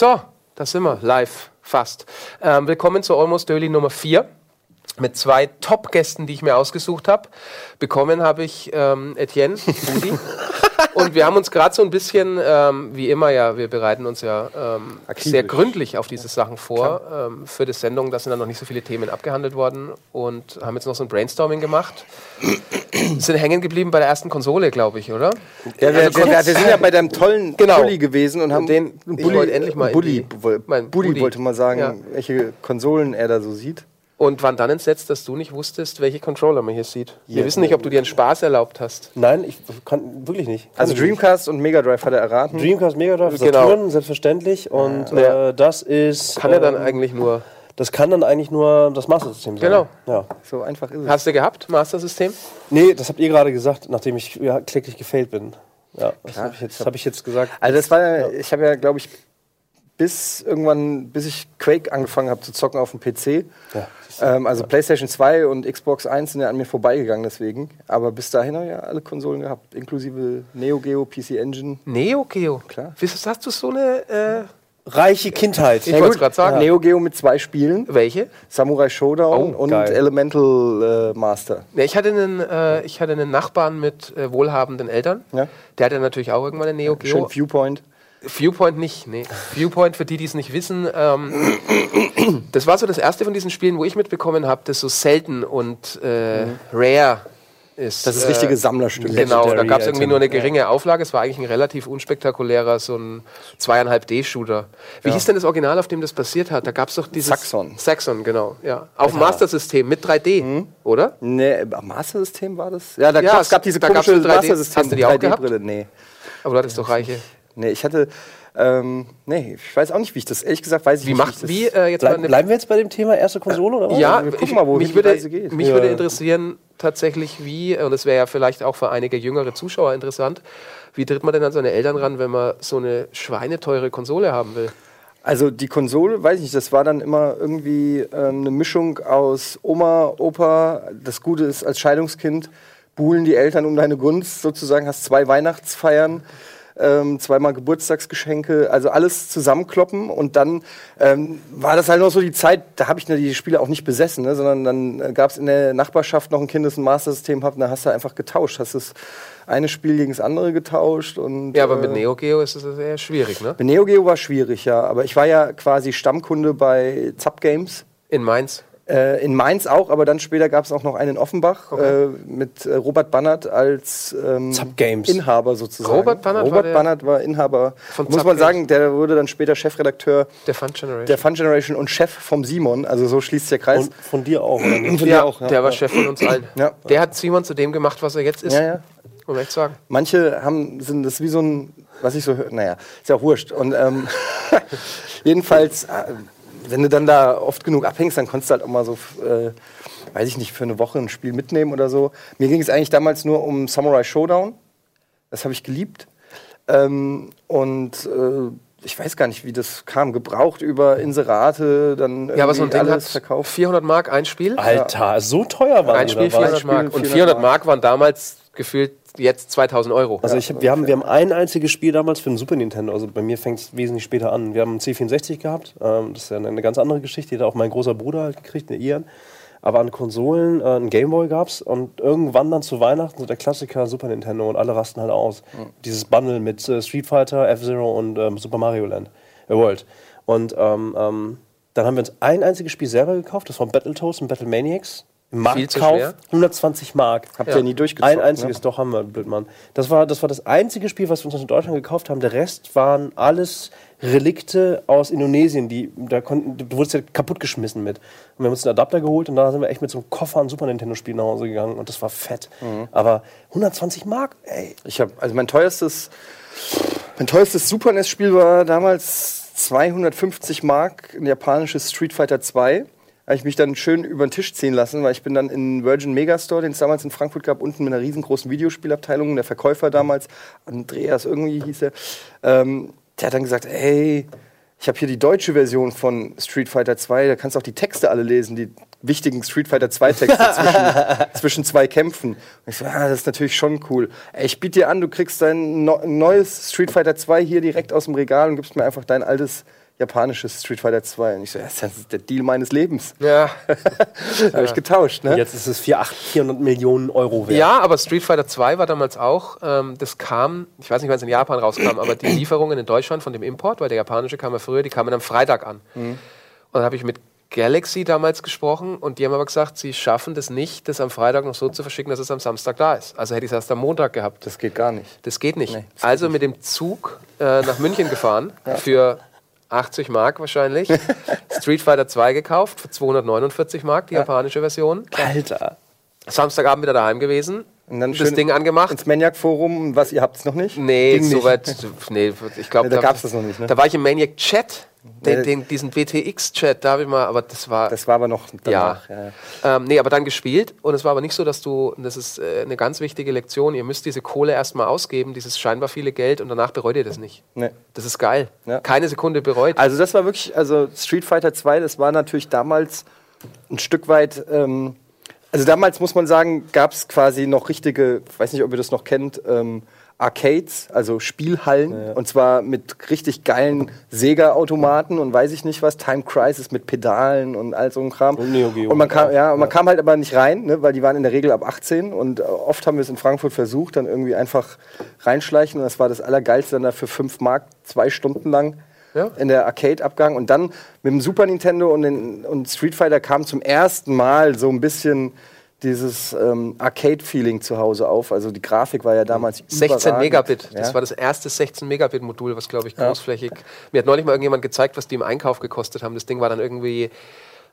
So, da sind wir, live, fast. Ähm, willkommen zu Almost Daily Nummer 4 mit zwei Top-Gästen, die ich mir ausgesucht habe. Bekommen habe ich ähm, Etienne, Budi. und wir haben uns gerade so ein bisschen, ähm, wie immer ja, wir bereiten uns ja ähm, sehr gründlich auf diese Sachen vor ähm, für die Sendung. Da sind dann noch nicht so viele Themen abgehandelt worden und haben jetzt noch so ein Brainstorming gemacht. sind hängen geblieben bei der ersten Konsole, glaube ich, oder? Ja, wir, wir, wir sind ja bei deinem tollen Genau. Bulli gewesen und haben den- ich wollte endlich mal Bulli, Bulli Bulli. wollte mal sagen, Ja. welche Konsolen er da so sieht. Und waren dann entsetzt, dass du nicht wusstest, welche Controller man hier sieht. Wir Ja. wissen nicht, ob du dir einen Spaß erlaubt hast. Nein, ich kann wirklich nicht. Kann Also nicht. Dreamcast und Mega Drive hat er erraten. Dreamcast, Mega Drive, Genau. Saturn, selbstverständlich. Und Ja. äh, das ist. Kann er dann ähm, eigentlich nur. Das kann dann eigentlich nur das Master System sein. Genau. Ja. So einfach ist es. Hast du gehabt, Master System? Nee, das habt ihr gerade gesagt, nachdem ich ja, kläglich gefailt bin. Ja, das habe ich, jetzt- hab ich jetzt gesagt. Also das war, ja- ich habe ja, glaube ich, bis irgendwann, bis ich Quake angefangen habe zu zocken auf dem PC. Ja. Ähm, also PlayStation 2 und Xbox 1 sind ja an mir vorbeigegangen deswegen. Aber bis dahin habe ich ja alle Konsolen gehabt, inklusive Neo Geo, PC Engine. Neo Geo. Klar. Wieso hast du so eine. Reiche Kindheit. Ich wollte es gerade sagen. Neo Geo mit zwei Spielen. Welche? Samurai Showdown Oh, und geil. Elemental äh, Master. Ja, ich, hatte einen, äh, ich hatte einen Nachbarn mit äh, wohlhabenden Eltern. Ja. Der hatte natürlich auch irgendwann eine Neo Schön Geo. Viewpoint. Viewpoint nicht, nee. Viewpoint, für die, die es nicht wissen, ähm, das war so das erste von diesen Spielen, wo ich mitbekommen habe, das so selten und äh, rare ist. Das ist Äh, richtige Sammlerstücke. Genau, da gab es irgendwie nur eine ja. geringe Auflage. Es war eigentlich ein relativ unspektakulärer, so ein zweieinhalb D-Shooter. Wie hieß denn das Original, auf dem das basiert hat? Da gab es doch dieses. Saxon. Saxon, genau. Ja. Auf dem Master-System mit 3D, Mhm. oder? Nee, am Master-System war das? Ja, da Ja, gab es- es diese komische eine 3D Master-System Hast du die auch gehabt? brille Nee. Aber du hattest doch reiche. Nee, ich hatte. Ähm, nee, ich weiß auch nicht, wie ich das. Ehrlich gesagt, weiß ich Wie nicht. macht, wie äh, jetzt Bleib, bleiben wir jetzt bei dem Thema erste Konsole? Oder was? Ja, wir gucken ich, mal, wohin mich, die würde, geht. mich Ja. würde interessieren tatsächlich, wie, und das wäre ja vielleicht auch für einige jüngere Zuschauer interessant, wie tritt man denn an seine Eltern ran, wenn man so eine schweineteure Konsole haben will? Also die Konsole, weiß ich nicht, das war dann immer irgendwie ähm, eine Mischung aus Oma, Opa. Das Gute ist, als Scheidungskind buhlen die Eltern um deine Gunst sozusagen, hast zwei Weihnachtsfeiern. Ähm, zweimal Geburtstagsgeschenke, also alles zusammenkloppen und dann ähm, war das halt noch so die Zeit, da habe ich ne, die Spiele auch nicht besessen, ne, sondern dann äh, gab es in der Nachbarschaft noch ein Kind, das ein Master-System hat und da hast du einfach getauscht, hast das eine Spiel gegen das andere getauscht und Ja, aber mit äh, Neo Geo ist es sehr schwierig, ne? bei Neo Geo war schwierig, ja. Aber ich war ja quasi Stammkunde bei Zap Games. In Mainz. Äh, in Mainz auch, aber dann später gab es auch noch einen in Offenbach äh, mit äh, Robert Bannert als ähm, Zap Games. Inhaber sozusagen. Robert Bannert war Robert der- Bannert war Inhaber. Von Muss Zap man sagen, der wurde dann später Chefredakteur Der Fun Generation. der Fun Generation und Chef vom Simon. Also so schließt sich der Kreis. Und von dir auch, oder? Von ja, dir auch, ja. der war Chef von uns allen. Ja. Der hat Simon zu dem gemacht, was er jetzt ist. Ja, ja. Muss man echt sagen. Manche haben, sind das wie so ein, was ich so höre, naja, ist ja auch wurscht. Und ähm, jedenfalls, äh, wenn du dann da oft genug abhängst, dann konntest du halt auch mal so, äh, weiß ich nicht, für eine Woche ein Spiel mitnehmen oder so. Mir ging es eigentlich damals nur um Samurai Showdown. Das habe ich geliebt. Ähm, und äh, ich weiß gar nicht, wie das kam. Gebraucht über Inserate, dann Ja, aber so ein Ding hat alles verkauft. 400 Mark ein Spiel. Alter, so teuer war Ein die, Spiel oder was? 400 Spiel Mark. Und 400 400 Mark waren damals gefühlt jetzt 2000 Euro. Also ich wir, haben, wir haben ein einziges Spiel damals für den Super Nintendo, also bei mir fängt es wesentlich später an. Wir haben einen C64 gehabt, ähm, das ist ja eine, eine ganz andere Geschichte, die hat auch mein großer Bruder halt gekriegt, eine Ian. Aber an Konsolen, äh, einen Gameboy gab's und irgendwann dann zu Weihnachten so der Klassiker Super Nintendo und alle rasten halt aus. Dieses Bundle mit äh, Street Fighter, F-Zero und ähm, Super Mario Land, äh, World. Und ähm, ähm, dann haben wir uns ein einziges Spiel selber gekauft, das war Battletoads und Battle Marktkauf schwer. 120 Mark. Habt ihr nie durchgezockt? Ein einziges, Ne? doch haben wir, Blödmann. Das war, das war das einzige Spiel, was wir uns in Deutschland gekauft haben. Der Rest waren alles Relikte aus Indonesien, die da konnten, du wurdest ja kaputtgeschmissen mit. Und wir haben uns einen Adapter geholt und da sind wir echt mit so einem Koffer an Super Nintendo-Spielen nach Hause gegangen und das war fett. Mhm. Aber 120 Mark, ey. Ich habe, also mein teuerstes, mein teuerstes Super NES-Spiel war damals 250 Mark, ein japanisches Street Fighter 2. Habe ich mich dann schön über den Tisch ziehen lassen, weil ich bin dann in Virgin Megastore, den es damals in Frankfurt gab, unten mit einer riesengroßen Videospielabteilung. Der Verkäufer damals, Andreas irgendwie hieß er, ähm, der hat dann gesagt, ey, ich habe hier die deutsche Version von Street Fighter 2, da kannst du auch die Texte alle lesen, die wichtigen Street Fighter 2 Texte zwischen, zwischen zwei Kämpfen. Und ich so, ah, das ist natürlich schon cool. Ey, ich biete dir an, du kriegst dein no neues Street Fighter 2 hier direkt aus dem Regal und gibst mir einfach dein altes japanisches Street Fighter 2. Und ich so, ja, das ist der Deal meines Lebens. Ja. Habe ich getauscht, ne? Jetzt ist es 400, 400 Millionen Euro wert. ja, aber Street Fighter 2 war damals auch, ähm, das kam, ich weiß nicht, wann es in Japan rauskam, aber die Lieferungen in Deutschland von dem Import, weil der japanische kam ja früher, die kamen am Freitag an. Und dann habe ich mit Galaxy damals gesprochen und die haben aber gesagt, sie schaffen das nicht, das am Freitag noch so zu verschicken, dass es am Samstag da ist. Also hätte ich es erst am Montag gehabt. Das geht gar nicht. Das geht nicht. Nee, das also mit dem Zug äh, nach München gefahren für 80 Mark wahrscheinlich. Street Fighter 2 gekauft für 249 Mark, die japanische Version. Alter. Samstagabend wieder daheim gewesen. Und dann das Ding angemacht. Ins Maniac-Forum, was, ihr habt es noch nicht? Nee, Ging nicht. soweit. Nee, ich glaube, Ja, da gab's das noch nicht, ne? Da war ich im Maniac Chat, den, Ja. den, diesen BTX-Chat, da habe ich mal, aber das war. Das war aber noch danach. ja. Ja. Ähm, nee, aber dann gespielt und es war aber nicht so, dass du, das ist äh, eine ganz wichtige Lektion, ihr müsst diese Kohle erstmal ausgeben, dieses scheinbar viele Geld und danach bereut ihr das nicht. Nee. Das ist geil. Ja. Keine Sekunde bereut. Also das war wirklich, also Street Fighter 2, das war natürlich damals ein Stück weit, ähm, also damals muss man sagen, gab es quasi noch richtige, ich weiß nicht, ob ihr das noch kennt, ähm, Arcades, also Spielhallen, und zwar mit richtig geilen Sega-Automaten und weiß ich nicht was, Time Crisis mit Pedalen und all so ein Kram. Und Und man kam, ja, und man kam halt aber nicht rein, ne, weil die waren in der Regel ab 18 und äh, oft haben wir es in Frankfurt versucht, dann irgendwie einfach reinschleichen. Und das war das Allergeilste, dann da für 5 Mark zwei Stunden lang Ja. in der Arcade-Abgang und dann mit dem Super Nintendo und, den, und Street Fighter kam zum ersten Mal so ein bisschen dieses ähm, Arcade-Feeling zu Hause auf. Also die Grafik war ja damals 16 überragend. Megabit. Das Ja. war das erste 16 Megabit Modul, was glaube ich großflächig. Mir hat neulich mal irgendjemand gezeigt, was die im Einkauf gekostet haben. Das Ding war dann irgendwie,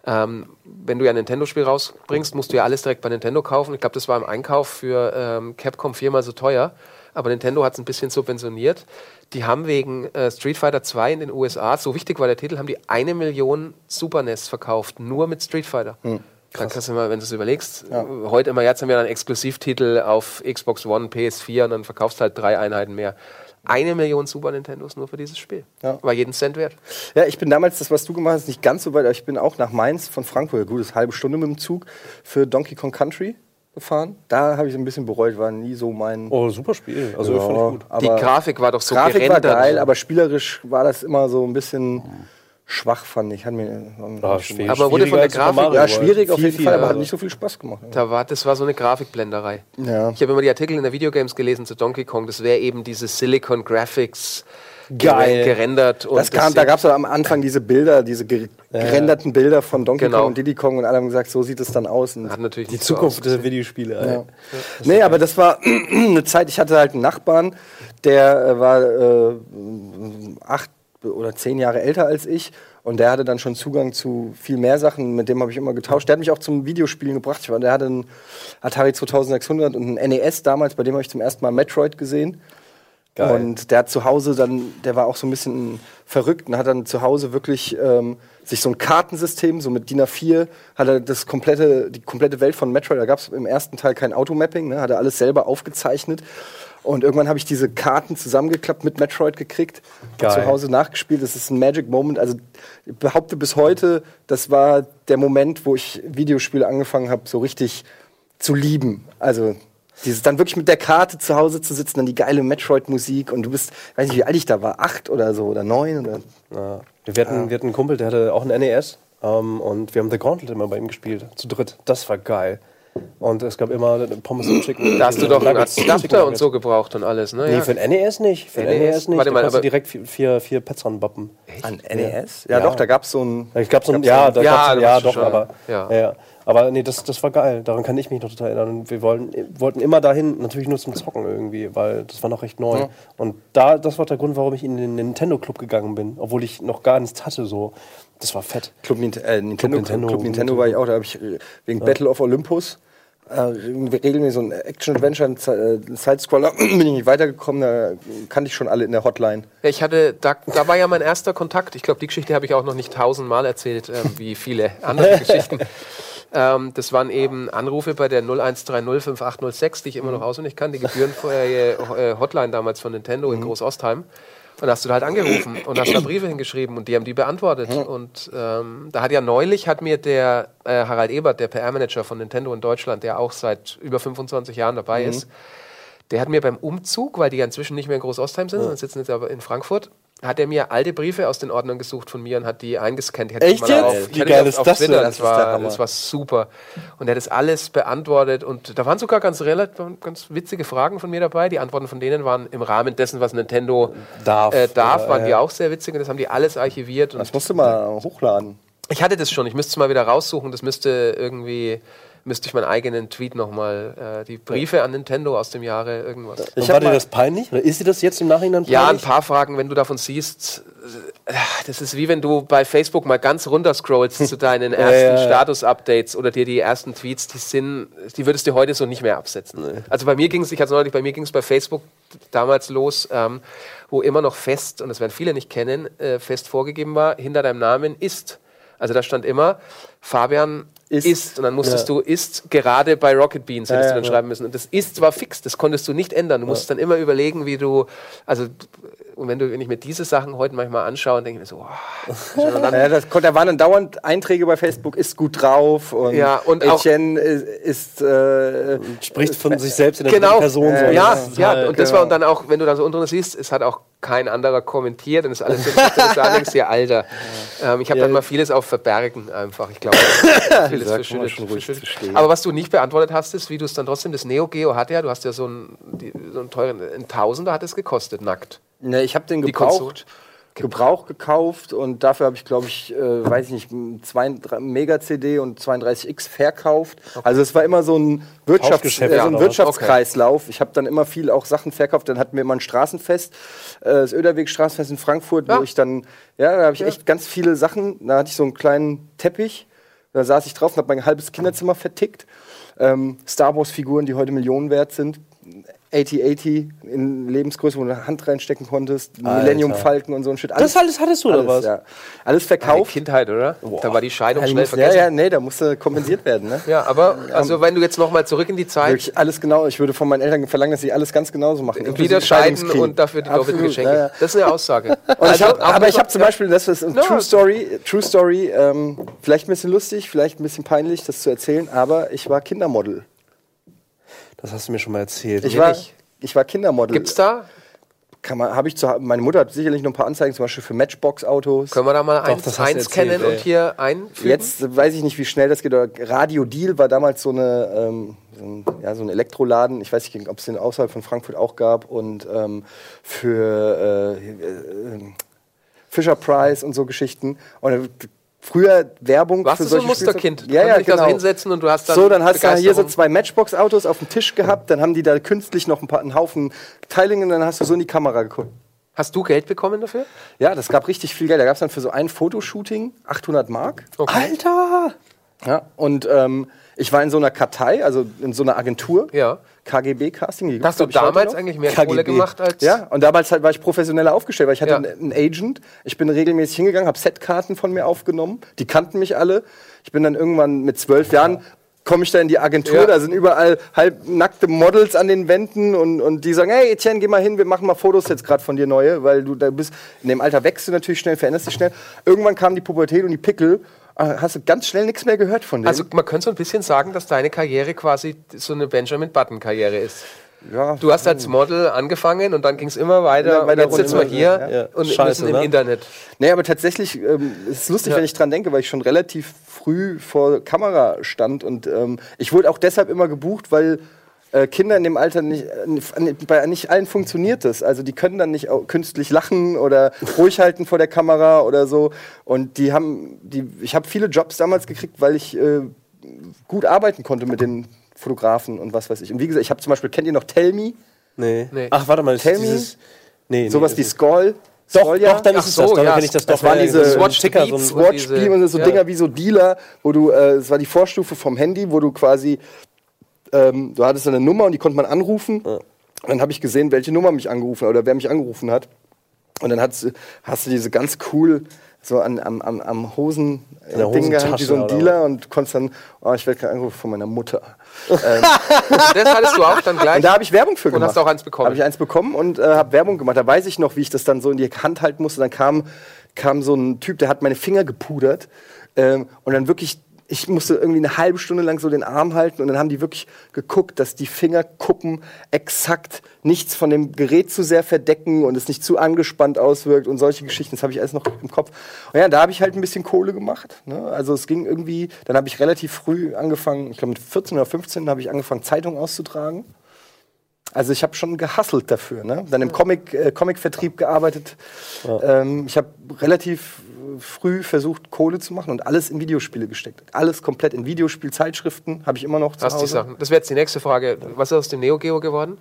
ähm, wenn du ja ein Nintendo-Spiel rausbringst, musst du ja alles direkt bei Nintendo kaufen. Ich glaube, das war im Einkauf für ähm, Capcom viermal so teuer. Aber Nintendo hat es ein bisschen subventioniert. Die haben wegen äh, Street Fighter 2 in den USA, so wichtig war der Titel, haben die eine Million Super NES verkauft, nur mit Street Fighter. Dann kannst du mal, wenn du es überlegst, heute immer, jetzt haben wir dann Exklusivtitel auf Xbox One, PS4 und dann verkaufst du halt drei Einheiten mehr. Eine Million Super Nintendos nur für dieses Spiel. Ja. War jeden Cent wert. Ja, ich bin damals, das was du gemacht hast, nicht ganz so weit, aber ich bin auch nach Mainz von Frankfurt, gut, eine halbe Stunde mit dem Zug, für Donkey Kong Country gefahren. Da habe ich ein bisschen bereut, war nie so mein... Oh, super Spiel. Also Ja, fand ich gut. aber Die Grafik war doch so Grafik war gerendert. geil, aber spielerisch war das immer so ein bisschen schwach, fand ich. Hat mir, Ah, schwierig. Aber wurde von der Grafik- ja, schwierig auf Viel, jeden viel, Fall, aber also. hat nicht so viel Spaß gemacht. Da war, das war so eine Grafikblenderei. Ja. Ich habe immer die Artikel in der Videogames gelesen zu Donkey Kong. Das wäre eben diese Silicon Graphics Geil. gerendert. Und Das kam, da gab es am Anfang diese Bilder, diese ge gerenderten Bilder von Donkey Genau. Kong und Diddy Kong und alle haben gesagt, so sieht es dann aus. Und hat natürlich Die Zukunft der Videospiele. ey. Ja. Nee, aber das war eine Zeit, ich hatte halt einen Nachbarn, der äh, war äh, acht oder zehn Jahre älter als ich und der hatte dann schon Zugang zu viel mehr Sachen, mit dem habe ich immer getauscht. Der hat mich auch zum Videospielen gebracht. Ich war, der hatte einen Atari 2600 und einen NES damals, bei dem habe ich zum ersten Mal Metroid gesehen. Geil. Und der hat zu Hause dann, der war auch so ein bisschen verrückt und hat dann zu Hause wirklich ähm, sich so ein Kartensystem, so mit DIN A4, hat er das komplette, die komplette Welt von Metroid, da gab es im ersten Teil kein Automapping, ne, hat er alles selber aufgezeichnet. Und irgendwann habe ich diese Karten zusammengeklappt mit Metroid gekriegt, Geil. zu Hause nachgespielt. Das ist ein Magic Moment. Also ich behaupte bis heute, das war der Moment, wo ich Videospiele angefangen habe, so richtig zu lieben. Also dieses dann wirklich mit der Karte zu Hause zu sitzen, dann die geile Metroid-Musik und du bist, weiß nicht, wie alt ich da war, acht oder so oder neun oder. Ja. Wir, hatten, wir hatten einen Kumpel, der hatte auch ein NES ähm, und wir haben The Gauntlet immer bei ihm gespielt, zu dritt. Das war geil. Und es gab immer Pommes und Chicken. Da hast du doch einen Adapter und so gebraucht und alles, ne? Nee, Ja. für ein NES nicht. Für ein NES? NES nicht. Warte da mal, du aber- direkt vier, vier, vier Pets ranbappen. An NES? Ja, Ja. doch, da gab es so ein. Ich glaube, so ein, Gab's ja, da Ja, gab's, da ja doch, schon. aber, Ja. ja. Aber nee, das, das war geil. Daran kann ich mich noch total erinnern. Wir wollen, wollten immer dahin, natürlich nur zum Zocken irgendwie, weil das war noch recht neu. Ja. Und da, das war der Grund, warum ich in den Nintendo Club gegangen bin, obwohl ich noch gar nichts hatte. So, das war fett. Club, Nint äh, Nintendo, Club Nintendo. Nintendo, war ich auch, da habe ich äh, wegen Battle of Olympus. Äh, regelmäßig so ein Action-Adventure, ein äh, Sidescroller, bin ich nicht weitergekommen, da kannte ich schon alle in der Hotline. Ja, ich hatte, da, da war ja mein erster Kontakt. Ich glaube, die Geschichte habe ich auch noch nicht tausendmal erzählt, ähm, wie viele andere Geschichten. Ähm, das waren eben Anrufe bei der 01305806, die ich immer noch auswendig kann, die gebührenfreie äh, Hotline damals von Nintendo in Großostheim. Und da hast du da halt angerufen und hast da Briefe hingeschrieben und die haben die beantwortet. Und ähm, da hat ja neulich, hat mir der äh, Harald Ebert, der PR-Manager von Nintendo in Deutschland, der auch seit über 25 Jahren dabei ist, der hat mir beim Umzug, weil die ja inzwischen nicht mehr in Großostheim sind, sondern sitzen jetzt aber in Frankfurt, hat er mir alte Briefe aus den Ordnern gesucht von mir und hat die eingescannt. Die Echt jetzt? Auf, Wie geil die ist das denn? Das, war, das war super. Und er hat das alles beantwortet und da waren sogar ganz relativ ganz witzige Fragen von mir dabei. Die Antworten von denen waren im Rahmen dessen, was Nintendo Darf. äh, darf, Ja, waren die ja. auch sehr witzig und das haben die alles archiviert. Und Das musst du mal hochladen. ich hatte das schon, ich müsste es mal wieder raussuchen. Das müsste irgendwie, müsste ich meinen eigenen Tweet nochmal, äh, die Briefe an Nintendo aus dem Jahre irgendwas. Ich war dir das peinlich? Oder ist dir das jetzt im Nachhinein peinlich? Ja, ein paar Fragen, wenn du davon siehst. äh, Das ist wie wenn du bei Facebook mal ganz runter scrollst zu deinen ersten ja, ja. Status-Updates oder dir die ersten Tweets, die sind, die würdest du heute so nicht mehr absetzen. Also bei mir ging es, ich hatte es neulich, bei mir ging es bei Facebook damals los, ähm, wo immer noch fest, und das werden viele nicht kennen, äh, fest vorgegeben war, hinter deinem Namen ist. Also da stand immer, Fabian Ist. ist, und dann musstest Ja. du ist gerade bei Rocket Beans hättest Ja, du dann schreiben müssen. Und das ist war fix, das konntest du nicht ändern. Du musst dann immer überlegen, wie du, also und wenn du, wenn ich mir diese Sachen heute manchmal anschaue, denke ich mir so, oh, Ja, das, da waren dann dauernd Einträge bei Facebook, ist gut drauf und, Ja, und Etienne ist, ist äh, Spricht von sich selbst in der genau, Person. so. ja, Das ja, halt- und das war genau. und dann auch, wenn du dann so unten siehst, es hat auch kein anderer kommentiert und es ist alles so, dass du da denkst, ja, Alter. Ähm, ich habe dann mal vieles auf Verbergen einfach. Ich glaube, vieles Da verschüttet. schon ruhig verschüttet. zu stehen. Aber was du nicht beantwortet hast, ist, wie du es dann trotzdem, das Neo Geo hat ja, du hast ja so einen, die, so einen teuren, ein Tausender hat es gekostet, nackt. Ne, ich habe den gebraucht, gebraucht gekauft und dafür habe ich, glaube ich, äh, weiß ich nicht, 32 Mega-CD und 32X verkauft. Also es war immer so ein, Wirtschafts äh, ja, so ein? Wirtschaftskreislauf. Ich habe dann immer viel auch Sachen verkauft. Dann hatten wir immer ein Straßenfest, äh, das Öderweg Straßenfest in Frankfurt, Ja. wo ich dann, ja, da habe ich echt ganz viele Sachen. Da hatte ich so einen kleinen Teppich. Da saß ich drauf und habe mein halbes Kinderzimmer vertickt. Ähm, Star Wars-Figuren, die heute Millionen wert sind. 8080 in Lebensgröße, wo du eine Hand reinstecken konntest, Millennium Falken und so ein Shit. Das alles hattest du, oder alles, was? Ja. Alles verkauft. Kindheit, oder? Da war die Scheidung Ja, schnell muss- ja, vergessen. ja, nee, da musste kompensiert werden. Ne? Ja, aber also wenn du jetzt noch mal zurück in die Zeit Wirklich alles genau. Ich würde von meinen Eltern verlangen, dass sie alles ganz genauso machen. wieder inklusive scheiden und dafür die doppelten Geschenke. ja, ja. Das ist eine Aussage. Und ich hab, auch aber ich habe zum ja. Beispiel, das ist eine No. True Story, True Story, ähm, vielleicht ein bisschen lustig, vielleicht ein bisschen peinlich, das zu erzählen, aber ich war Kindermodel. Das hast du mir schon mal erzählt. Ich war, ich war Kindermodel. Gibt's da? Kann man, habe ich zu, meine Mutter hat sicherlich noch ein paar Anzeigen, zum Beispiel für Matchbox-Autos. Können wir da mal eins, du einscannen erzählt, und hier einfügen? Jetzt weiß ich nicht, wie schnell das geht. aber Radio Deal war damals so, eine, ähm, so, ein, ja, so ein Elektroladen. Ich weiß nicht, ob es den außerhalb von Frankfurt auch gab. Und ähm, für äh, äh, Fisher Price und so Geschichten. Und früher Werbung Warst für du so ein solche Musterkind? Spielzeug- Ja, ja, dich da so genau. hinsetzen und du hast dann so, dann hast du hier so zwei Matchbox-Autos auf dem Tisch gehabt, dann haben die da künstlich noch ein paar einen Haufen Teilungen und dann hast du so in die Kamera geguckt. Hast du Geld bekommen dafür? Ja, das gab richtig viel Geld. Da gab es dann für so ein Fotoshooting 800 Mark. Alter! Ja, und ähm, ich war in so einer Kartei, also in so einer Agentur. Ja. KGB-Casting. Hast du damals eigentlich mehr KGB. Kohle gemacht als. Ja, und damals halt war ich professioneller aufgestellt, weil ich hatte Ja. einen, Agent. Ich bin regelmäßig hingegangen, habe Setkarten von mir aufgenommen. Die kannten mich alle. Ich bin dann irgendwann mit zwölf Jahren komme ich da in die Agentur, Ja. da sind überall halbnackte Models an den Wänden und, und die sagen, hey Etienne, geh mal hin, wir machen mal Fotos jetzt gerade von dir neue, weil du da bist, in dem Alter wächst du natürlich schnell, veränderst dich schnell. Irgendwann kam die Pubertät und die Pickel, hast du ganz schnell nichts mehr gehört von denen. Also man könnte so ein bisschen sagen, dass deine Karriere quasi so eine Benjamin Button-Karriere ist. ja, Du hast als Model angefangen und dann ging es immer weiter. Ja, und jetzt sitzen wir hier ja. und Scheiße, müssen im ne? Internet. Nee, aber tatsächlich ähm, es ist lustig, Ja. wenn ich dran denke, weil ich schon relativ früh vor Kamera stand und ähm, ich wurde auch deshalb immer gebucht, weil Kinder in dem Alter nicht, äh, bei nicht allen funktioniert das. Also die können dann nicht künstlich lachen oder ruhig halten vor der Kamera oder so. Und die haben, die, ich habe viele Jobs damals gekriegt, weil ich äh, gut arbeiten konnte mit den Fotografen und was weiß ich. Und wie gesagt, ich habe zum Beispiel, kennt ihr noch Tell Me? Nee. Nee. Ach, warte mal, das Tell me. dieses. Nee, Sowas nee, wie das Skoll. Doch, Skolja? doch, dann Ach ist es so, das. Dann ja, kenn ich das, das doch. waren Ja, diese so ein Swatch Sticker, so ein Beats, so wo Swatch diese- Spiel und so ja. Dinger wie so Dealer, wo du, äh, es war die Vorstufe vom Handy, wo du quasi, ähm, du hattest eine Nummer und die konnte man anrufen. Und dann habe ich gesehen, welche Nummer mich angerufen hat oder wer mich angerufen hat. Und dann hast, du- hast du diese ganz cool so an, am, am, am Hosen In der äh, Ding gehangen, wie so ein Dealer und konntest dann, oh, ich werde gerade angerufen von meiner Mutter. Das hattest du auch dann gleich. Und da habe ich Werbung für Und gemacht. hast auch eins bekommen. Habe ich eins bekommen und äh, habe Werbung gemacht. Da weiß ich noch, wie ich das dann so in die Hand halten musste. Dann kam, kam so ein Typ, der hat meine Finger gepudert ähm, und dann wirklich ich musste irgendwie eine halbe Stunde lang so den Arm halten und dann haben die wirklich geguckt, dass die Fingerkuppen exakt nichts von dem Gerät zu sehr verdecken und es nicht zu angespannt auswirkt und solche Geschichten. Das habe ich alles noch im Kopf. Und ja, da habe ich halt ein bisschen Kohle gemacht. Ne? Also es ging irgendwie, dann habe ich relativ früh angefangen, ich glaube mit 14 oder 15 habe ich angefangen, Zeitung auszutragen. Also ich habe schon gehasselt dafür. Ne? Dann im Comic, äh, Comic-Vertrieb gearbeitet. Ähm, ich habe relativ früh versucht, Kohle zu machen und alles in Videospiele gesteckt. Alles komplett in Videospielzeitschriften habe ich immer noch zu Hast die Hause. Sachen. Das wäre jetzt die nächste Frage. Was ist aus dem Neo Geo geworden?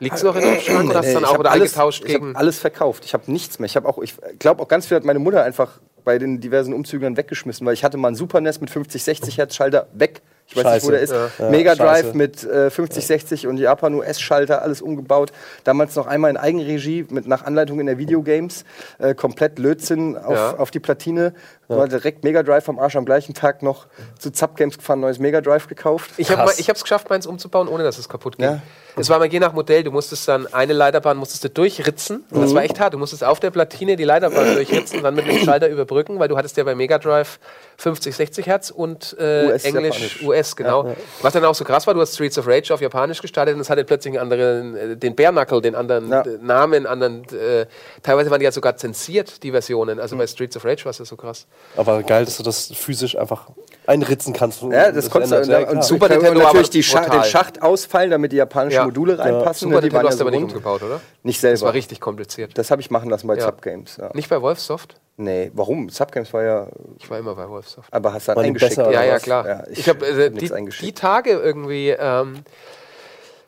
Liegt es noch in dem Schrank oder hast du dann ich auch wieder alles, eingetauscht ich hab gegen. alles verkauft. Ich habe nichts mehr. Ich habe auch, ich glaube auch ganz viel hat meine Mutter einfach bei den diversen Umzügen dann weggeschmissen, weil ich hatte mal einen Super NES mit 50, 60 Hertz Schalter weg. Ich weiß nicht, wo der ist. Scheiße. Ja. Mega Drive scheiße. mit äh, 50, 60 und Japan US-Schalter, alles umgebaut. Damals noch einmal in Eigenregie mit nach Anleitung in der Videogames. Äh, komplett Lötzinn auf, auf die Platine. War direkt Mega Drive am Arsch am gleichen Tag noch zu Zap Games gefahren, neues Mega Drive gekauft. Ich habe es geschafft, meins umzubauen, ohne dass es kaputt ging. Ja. Es war mal je nach Modell. Du musstest dann eine Leiterbahn musstest du durchritzen. Und das war Mhm. echt hart. Du musstest auf der Platine die Leiterbahn durchritzen, dann mit dem Schalter überbrücken, weil du hattest ja bei Mega Drive 50, 60 Hertz und äh, US, Englisch, Japanisch. US, genau. Was dann auch so krass war, du hast Streets of Rage auf Japanisch gestartet und es hatte plötzlich einen anderen, äh, den Bare Knuckle, den anderen Ja. äh, Namen, anderen, äh, teilweise waren die ja sogar zensiert, die Versionen. Also bei Streets of Rage war es ja so krass. Aber geil, dass du das physisch einfach einritzen kannst. Ja, das konntest du. ja, und Super Super Nintendo natürlich Scha den Schacht ausfallen, damit die japanischen Ja. Module reinpassen. Super ne? Die Nintendo waren hast du ja aber nicht umgebaut, oder? Nicht Das war selber. richtig kompliziert. Das habe ich machen lassen bei Ja. Subgames. Ja. Nicht bei Wolfsoft? Nee, warum? Subgames war ja. Ich war immer bei Wolfsoft. Aber hast du die eingeschickt. besser, Ja, ja, klar. Ja, ich ich habe äh, die, die. Tage irgendwie ähm,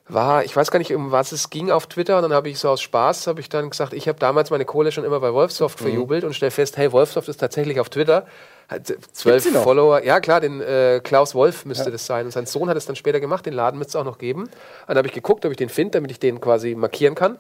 war, ich weiß gar nicht, um was es ging auf Twitter. Und dann habe ich so aus Spaß, habe ich dann gesagt, ich habe damals meine Kohle schon immer bei Wolfsoft Mhm. verjubelt und stell fest, hey, Wolfsoft ist tatsächlich auf Twitter. Hat zwölf? Follower. Ja, klar, den äh, Klaus Wolf müsste das sein. Und sein Sohn hat es dann später gemacht. Den Laden müsste es auch noch geben. Und dann habe ich geguckt, ob ich den finde, damit ich den quasi markieren kann.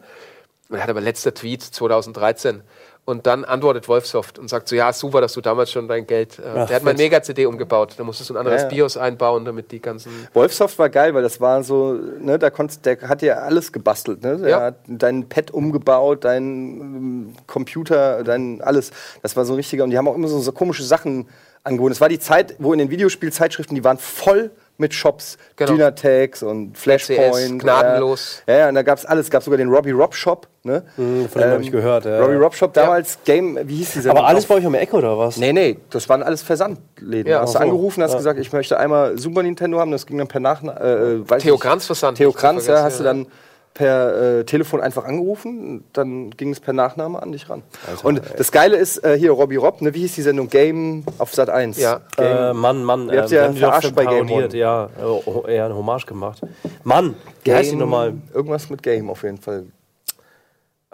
Und er hat aber letzter Tweet 2013. Und dann antwortet Wolfsoft und sagt so, ja, super, dass du damals schon dein Geld... Äh, Ach, der hat mein. Mega-CD umgebaut. Da musstest du ein anderes Ja, ja. BIOS einbauen, damit die ganzen... Wolfsoft war geil, weil das war so, ne, da konntest, der hat ja alles gebastelt, ne? Der Ja. hat dein Pad umgebaut, dein ähm, Computer, dein alles. Das war so richtiger, und die haben auch immer so, so komische Sachen angeboten. Es war die Zeit, wo in den Videospielzeitschriften, die waren voll mit Shops, Genau. Dynatex und Flashpoint. gnadenlos. Ja, ja, und da gab's alles. Es gab sogar den Robbie Rob Shop, ne? Hm, von dem hab ich gehört, ja. Robbie Rob Shop, damals Game, wie hieß dieser? Aber alles bei euch um die Ecke, oder was? Nee, nee, das waren alles Versandläden. Ja, hast du angerufen, hast Ja. gesagt, ich möchte einmal Super Nintendo haben, das ging dann per Nachname. Äh, weiß Theo. Kranz Versand. Theo Kranz, ja, hast du dann per äh, Telefon einfach angerufen, dann ging es per Nachname an dich ran. und das Geile ist, äh, hier Robbie Rob, ne, wie hieß die Sendung? Game auf Sat 1. Ja. Äh, Mann, Mann, Ihr habt's äh, ja verarscht bei Game One. Ja, äh, oh, eher eine Hommage gemacht. Mann, wie heißt die nochmal? Irgendwas mit Game auf jeden Fall.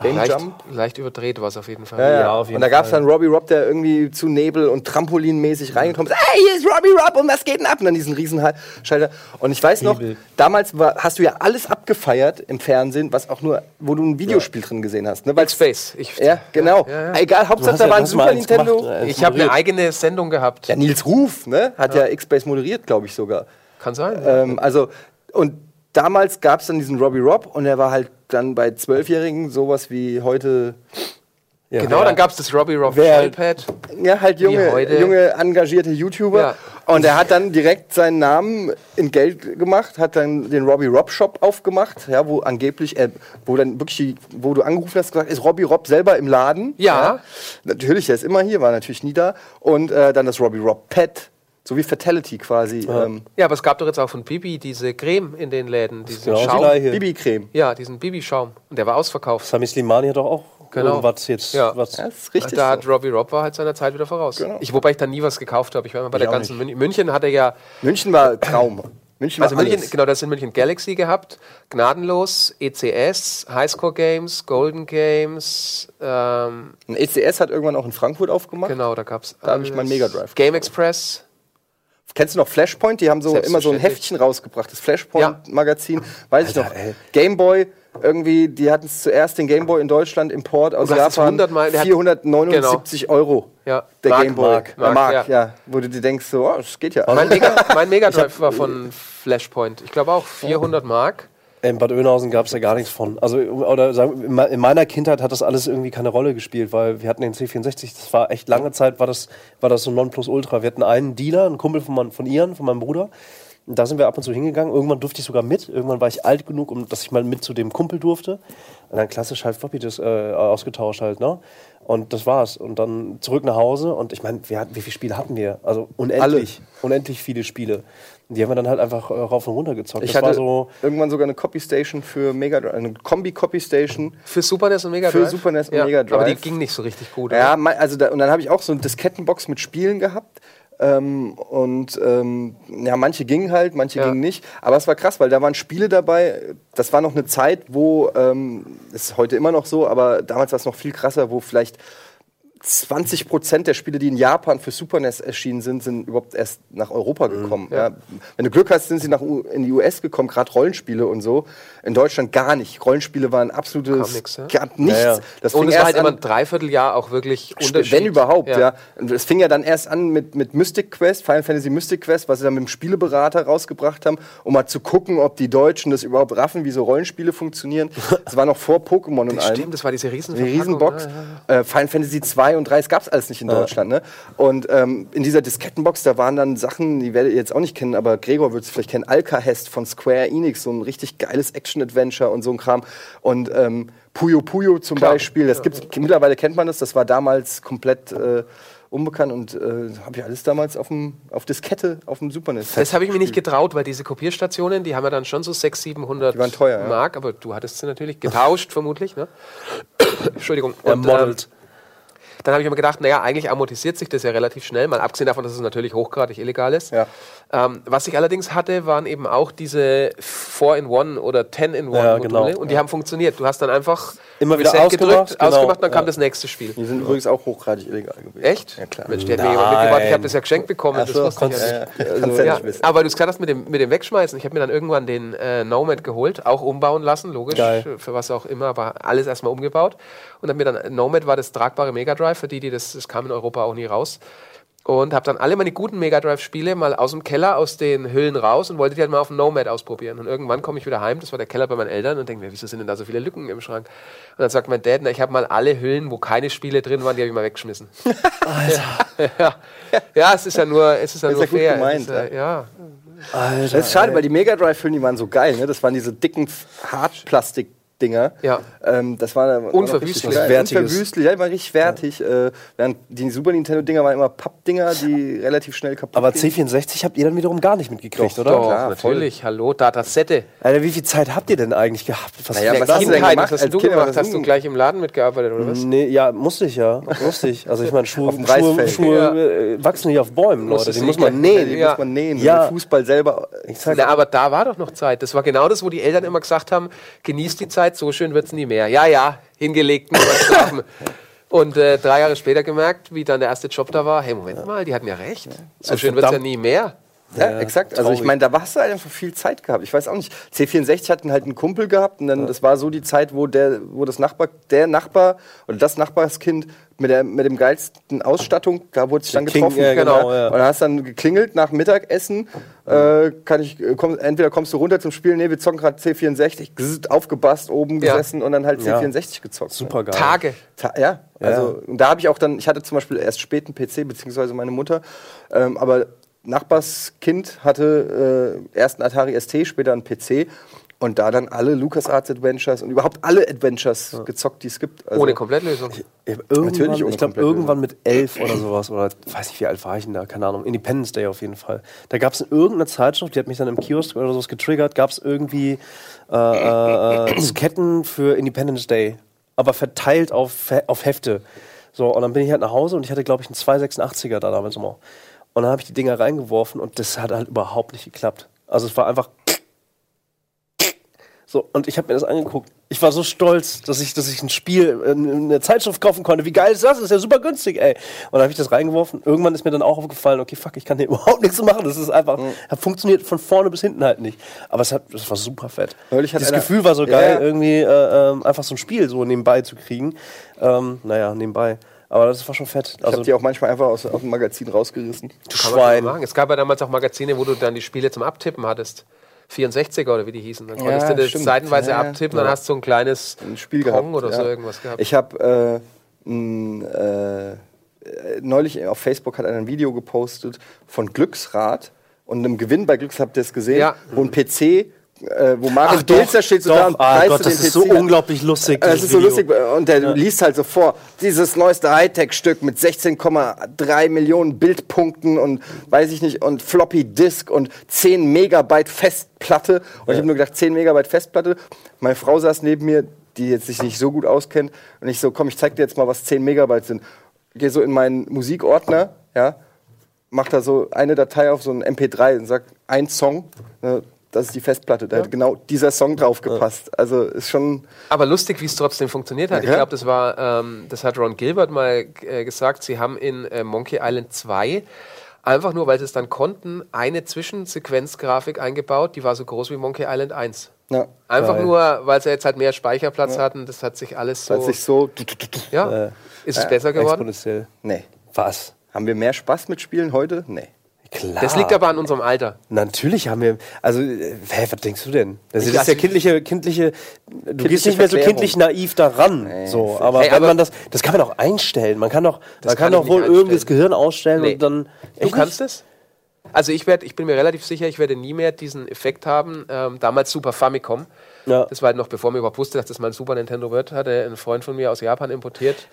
Game Leicht, Jump? leicht überdreht war es auf jeden Fall. Ja, ja. Ja, auf jeden und da gab es dann Robbie Rob, der irgendwie zu Nebel und Trampolinmäßig reingekommen ist. Hey, hier ist Robbie Rob und was geht denn ab? Und dann diesen Riesenschalter. Und ich weiß noch, Nebel. damals war, hast du ja alles abgefeiert im Fernsehen, was auch nur, wo du ein Videospiel drin gesehen hast. Ne? Weil's- Space. Ich, Ja, genau. Ja, ja. Egal, Hauptsache da ja- war ein Super Nintendo. gemacht, äh, ich habe eine eigene Sendung gehabt. Ja, Nils Ruf, ne? Hat ja, X-Base moderiert, glaube ich sogar. Kann sein. Ähm, also, und damals gab es dann diesen Robbie Rob und er war halt dann bei Zwölfjährigen sowas wie heute, Ja. genau, dann gab es das Robbie Rob Shellpad. ja, halt junge, junge engagierte YouTuber. Ja. Und er hat dann direkt seinen Namen in Geld gemacht, hat dann den Robbie Rob Shop aufgemacht, ja, wo angeblich, äh, wo dann wirklich, die- wo du angerufen hast, gesagt, ist Robbie Rob selber im Laden? Ja. Natürlich, er ist immer hier, war natürlich nie da. Und äh, dann das Robbie Rob Pet, so wie Fatality quasi. Ähm, Ja, aber es gab doch jetzt auch von Bibi diese Creme in den Läden, diesen genau Schaum. Gleiche. Bibi-Creme. Ja, diesen Bibi-Schaum. Und der war ausverkauft. Sami Slimani hat doch auch Genau. irgendwas jetzt. Ja. Was, Ja, das ist richtig. da hat so. Robbie Rob war halt seiner Zeit wieder voraus. Genau. Ich, wobei ich da nie was gekauft habe. Ich war immer bei der auch ganzen München. München hatte ja, München war Traum. München war also München, alles. genau, das in München Galaxy gehabt, Gnadenlos, ECS, Highscore Games, Golden Games, ähm, Ein ECS hat irgendwann auch in Frankfurt aufgemacht. genau, da gab es. Da hab ich meinen Mega Drive Game Express. Kennst du noch Flashpoint? Die haben so immer so ein. Heftchen rausgebracht. Das Flashpoint-Magazin. Weiß ich noch. ey. Gameboy, irgendwie, die hatten es zuerst den Gameboy in Deutschland, Import aus Japan. 100 Mal- der hat- 479 Euro. Ja. Der Gameboy. Mark, Mark, Mark, ja. ja. Wo du dir denkst, so, oh, das geht ja. Mein Mega, mein Mega Drive war von Flashpoint. Ich glaube auch 400 Mark. In Bad Oeynhausen gab es ja gar nichts von. Also, oder sagen, in me- in meiner Kindheit hat das alles irgendwie keine Rolle gespielt, weil wir hatten den C64, das war echt lange Zeit, war das, war das so Nonplusultra. Wir hatten einen Dealer, einen Kumpel von, mein, von Ian, von meinem Bruder. Und da sind wir ab und zu hingegangen. Irgendwann durfte ich sogar mit. Irgendwann war ich alt genug, um, dass ich mal mit zu dem Kumpel durfte. Und dann klassisch halt Floppy das, äh, ausgetauscht halt, ne? Und das war's. Und dann zurück nach Hause. Und ich meine, wie viele Spiele hatten wir? Also unendlich. Unendlich viele Spiele. Die haben wir dann halt einfach äh, rauf und runter gezockt. Ich das war hatte so. irgendwann sogar eine Copy Station für Mega Drive, eine Kombi Copy Station. Für Super NES und Mega Für Drive? Super NES und ja, Mega Aber die Drive. ging nicht so richtig gut. Ja, oder? mei- also da, und dann habe ich auch so eine Diskettenbox mit Spielen gehabt. Ähm, und ähm, ja, manche gingen halt, manche Ja. gingen nicht. Aber es war krass, weil da waren Spiele dabei. Das war noch eine Zeit, wo, ähm, ist heute immer noch so, aber damals war es noch viel krasser, wo vielleicht 20 Prozent der Spiele, die in Japan für Super NES erschienen sind, sind überhaupt erst nach Europa gekommen. ja. Wenn du Glück hast, sind sie nach U in die US gekommen, gerade Rollenspiele und so. In Deutschland gar nicht. Rollenspiele waren absolutes nix, ja? gab nichts. Ja, ja. Das und es war halt immer ein Dreivierteljahr auch wirklich Unterschied. wenn überhaupt, ja. Und Es fing ja dann erst an mit, mit Mystic Quest, Final Fantasy Mystic Quest, was sie dann mit dem Spieleberater rausgebracht haben, um mal zu gucken, ob die Deutschen das überhaupt raffen, wie so Rollenspiele funktionieren. Das war noch vor Pokémon und allem. Stimmt, das war diese riesen Die Riesenbox. Äh, Final Fantasy 2 und 3, es gab es alles nicht in Deutschland. Ne? Und ähm, in dieser Diskettenbox, da waren dann Sachen, die werdet ihr jetzt auch nicht kennen, aber Gregor wird es vielleicht kennen, Alcahest von Square Enix, so ein richtig geiles Action-Adventure und so ein Kram. Und ähm, Puyo Puyo zum Klar. Beispiel, das gibt's, mittlerweile kennt man das, das war damals komplett äh, unbekannt und äh, habe ich alles damals auf, dem, auf Diskette auf dem Super NES. Das habe ich mir nicht getraut, weil diese Kopierstationen, die haben ja dann schon so 600, 700 Die waren teuer, ja. Mark, aber du hattest sie natürlich getauscht, vermutlich. Ne? Entschuldigung. Ja, Und, modelt. ähm, dann habe ich mir gedacht, naja, eigentlich amortisiert sich das ja relativ schnell, mal abgesehen davon, dass es natürlich hochgradig illegal ist. Ja. Ähm, was ich allerdings hatte, waren eben auch diese 4-in-1 oder 10-in-1 Ja, Module genau. und die haben funktioniert. Du hast dann einfach Immer wieder Reset ausgemacht, genau. ausgemacht, dann kam Ja. das nächste Spiel. Die sind übrigens auch hochgradig illegal gewesen. Echt? Ja, klar. Mensch, der hat mir jemand mitgebracht, ich habe das ja geschenkt bekommen. Ach so, das konntest- ja. Ja, ja. Kannst ja Ja, nicht wissen. aber du es gerade hast mit dem, mit dem Wegschmeißen. Ich habe mir dann irgendwann den äh, Nomad geholt, auch umbauen lassen, logisch, Geil. für was auch immer, aber alles erstmal umgebaut. Und habe mir dann, Nomad war das tragbare Mega Drive, für die, die das, das kam in Europa auch nie raus. Und habe dann alle meine guten Mega Drive-Spiele mal aus dem Keller, aus den Hüllen raus und wollte die halt mal auf dem Nomad ausprobieren. Und irgendwann komme ich wieder heim, das war der Keller bei meinen Eltern, und denke mir, wieso sind denn da so viele Lücken im Schrank? Und dann sagt mein Dad, na, ich habe mal alle Hüllen, wo keine Spiele drin waren, die habe ich mal weggeschmissen. ja. ja, es ist ja nur, es ist ja Ist nur ja gut fair. gemeint, es ist, äh, ja. Das ist schade, weil die Mega Drive-Hüllen, die waren so geil. Ne? Das waren diese dicken Hartplastik-Dinger. Ja. Ähm, das war, war Unverwüstlich. Wertiges. Unverwüstlich, ja, die waren richtig wertig. Äh, während die Super Nintendo-Dinger waren immer Pappdinger, die relativ schnell kaputt Aber gingen. C64 habt ihr dann wiederum gar nicht mitgekriegt, oder? Doch, klar, natürlich. Hallo, Datasette. Alter, wie viel Zeit habt ihr denn eigentlich gehabt? Was Naja, was hast du denn gemacht was hast du Kind? gemacht? Hast hast du gleich im Laden mitgearbeitet, oder was? Nee, ja, musste ich ja. Musste ich. Also ich meine, Schuhe, Auf dem Schuhe, Reisfeld. Schuhe Ja. äh, wachsen nicht auf Bäumen, Leute. Die muss man nähen. Die Ja. muss man nähen. Ja. Ja. Fußball selber. Na, aber da war doch noch Zeit. Das war genau das, wo die Eltern immer gesagt haben, genießt die Zeit, so schön wird's nie mehr. Ja, ja, hingelegt, nur schlafen. Und äh, drei Jahre später gemerkt, wie dann der erste Job da war, hey, Moment mal, die hatten ja recht. So schön wird's ja verdammt. nie mehr. Ja, exakt. Also ich traurig. meine, da hast du halt einfach viel Zeit gehabt. Ich weiß auch nicht. C64 hatten halt einen Kumpel gehabt und dann das war so die Zeit, wo der, wo das Nachbar, der Nachbar oder das Nachbarskind mit der mit dem geilsten Ausstattung, da wurde sich dann King, getroffen. ja, genau, ja. Und dann hast dann geklingelt nach Mittagessen. Äh, kann ich, äh, komm, entweder kommst du runter zum Spielen, nee, wir zocken gerade C64, gzzt, aufgepasst, oben Ja. gesessen und dann halt Ja. C64 gezockt. Super geil. Tage. Ta ja, also und da habe ich auch dann, ich hatte zum Beispiel erst spät einen PC, beziehungsweise meine Mutter, ähm, aber Nachbarskind hatte äh, erst einen Atari ST, später einen PC und da dann alle LucasArts Adventures und überhaupt alle Adventures gezockt, die es gibt. Also, Ohne Komplettlösung. Ich irgendwann, Natürlich ohne ich glaube, irgendwann mit elf oder sowas, oder weiß nicht, wie alt war ich denn da, keine Ahnung. Independence Day auf jeden Fall. Da gab es in irgendeiner Zeitschrift, die hat mich dann im Kiosk oder sowas getriggert, gab es irgendwie äh, äh, äh, Disketten für Independence Day, aber verteilt auf, auf Hefte. So, und dann bin ich halt nach Hause und ich hatte, glaube ich, einen 286er da damals immer. Und dann habe ich die Dinger reingeworfen und das hat halt überhaupt nicht geklappt. Also es war einfach so, und ich habe mir das angeguckt. Ich war so stolz, dass ich, dass ich ein Spiel, äh, eine Zeitschrift kaufen konnte. Wie geil ist das? Das ist ja super günstig, ey. Und dann habe ich das reingeworfen. Irgendwann ist mir dann auch aufgefallen, okay, fuck, ich kann hier überhaupt nichts machen. Das ist einfach, hat funktioniert von vorne bis hinten halt nicht. Aber es hat, das war super fett. Einer- Gefühl war so geil, ja. irgendwie äh, ähm, einfach so ein Spiel so nebenbei zu kriegen. Ähm, naja, nebenbei. Aber das war schon fett. ich Also, habe die auch manchmal einfach aus, aus dem Magazin rausgerissen. du Schwein. Es gab ja damals auch Magazine, wo du dann die Spiele zum Abtippen hattest. 64er oder wie die hießen. Dann Ja, konntest du das stimmt. seitenweise Ja, abtippen, dann hast du so ein kleines Ein Spiel Pong gehabt. oder so ja. irgendwas gehabt. Ich habe äh, äh, neulich auf Facebook hat einer ein Video gepostet von Glücksrad und einem Gewinn bei Glücksrad, habt ihr das gesehen? Ja. Wo ein PC, äh, wo Mario Ach doch, Pilzer steht so doch. da und Ah Gott, das ist so PC an. unglaublich lustig. Äh, Das ist so Video. lustig und der liest halt so vor, dieses neueste Hightech-Stück mit 16,3 Millionen Bildpunkten und weiß ich nicht und Floppy Disk und 10 Megabyte Festplatte und ich habe nur gedacht 10 Megabyte Festplatte. Meine Frau saß neben mir, die jetzt sich nicht so gut auskennt und ich so, komm, ich zeig dir jetzt mal, was 10 Megabyte sind. Gehe so in meinen Musikordner, ja, mach da so eine Datei auf so ein MP3 und sagt ein Song. Ne, das ist die Festplatte. Da hätte genau dieser Song drauf gepasst. Also ist schon. Aber lustig, wie es trotzdem funktioniert hat. Ich Ja. glaube, das war, ähm, das hat Ron Gilbert mal äh, gesagt. Sie haben in äh, Monkey Island 2 einfach nur, weil sie es dann konnten, eine Zwischensequenzgrafik eingebaut, die war so groß wie Monkey Island 1. Ja, Einfach Geil. nur, weil sie jetzt halt mehr Speicherplatz hatten, das hat sich alles so. weil sich so. ja, Äh, ist es besser geworden? Exponentiell. Nee. Was? Haben wir mehr Spaß mit Spielen heute? Nee. Klar. Das liegt aber an unserem Alter. Natürlich haben wir, also, äh, hä, was denkst du denn? Das ist lass- ja kindliche, kindliche, du gehst nicht mehr so kindlich naiv daran. so, aber Hey, wenn aber- man das, das kann man auch einstellen. Man kann doch, man kann kann doch wohl irgendwie das. Gehirn ausstellen Nee. und dann. Du kannst es? Also ich werde, ich bin mir relativ sicher, ich werde nie mehr diesen Effekt haben. Ähm, damals Super Famicom. Ja. Das war halt noch bevor mir überhaupt wusste, dass das mal ein Super Nintendo wird, hatte ein Freund von mir aus Japan importiert.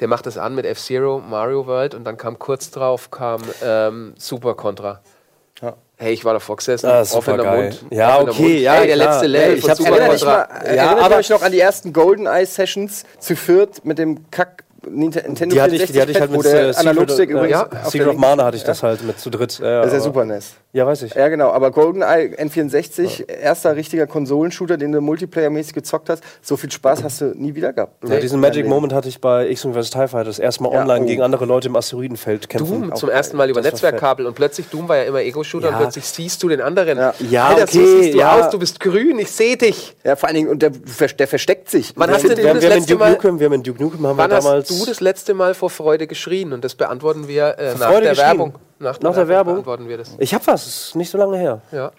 Der macht das an mit F-Zero, Mario World und dann kam kurz drauf kam ähm, Super Contra. Ja. Hey, ich war davor gesessen, Ah, offener supergeil. Mund. Ja, offener okay, Mund. ja, Hey, der klar. letzte Level ich von Super mal, Contra. äh, Ja, aber- euch noch an die ersten GoldenEye-Sessions zu viert mit dem Kack Nintendo Die hatte ich, die hatte ich halt wo mit der äh, Analogstick übrigens ja, auf der Secret of Mana hatte ich das halt mit zu dritt. Ja, Das ist ja Super NES. Ja, weiß ich. Ja, genau, aber GoldenEye N64, erster richtiger Konsolenshooter, den du multiplayermäßig gezockt hast, so viel Spaß hast du nie wieder gehabt. Ja, diesen Magic Moment hatte ich bei X-Wing vs. TIE Fighters erstmal Ja, online oh. gegen andere Leute im Asteroidenfeld kämpfen. Doom zum ersten Mal über Netzwerkkabel und plötzlich Doom war ja immer Ego-Shooter Ja. und plötzlich siehst du den anderen. Ja. Ja, Alter, so okay, siehst du ja. aus, du bist grün, ich sehe dich. Ja, vor allen Dingen, und der, der versteckt sich. Wann hast du den- Wir, das wir, haben in letzte Duke Mal- Nukem, wir haben in Duke Nukem haben wir hast du das letzte Mal vor Freude geschrien? Und das beantworten wir äh, nach der? Werbung. Nach der Werbung? beantworten wir das. Ich hab was, ist nicht so lange her. Ja.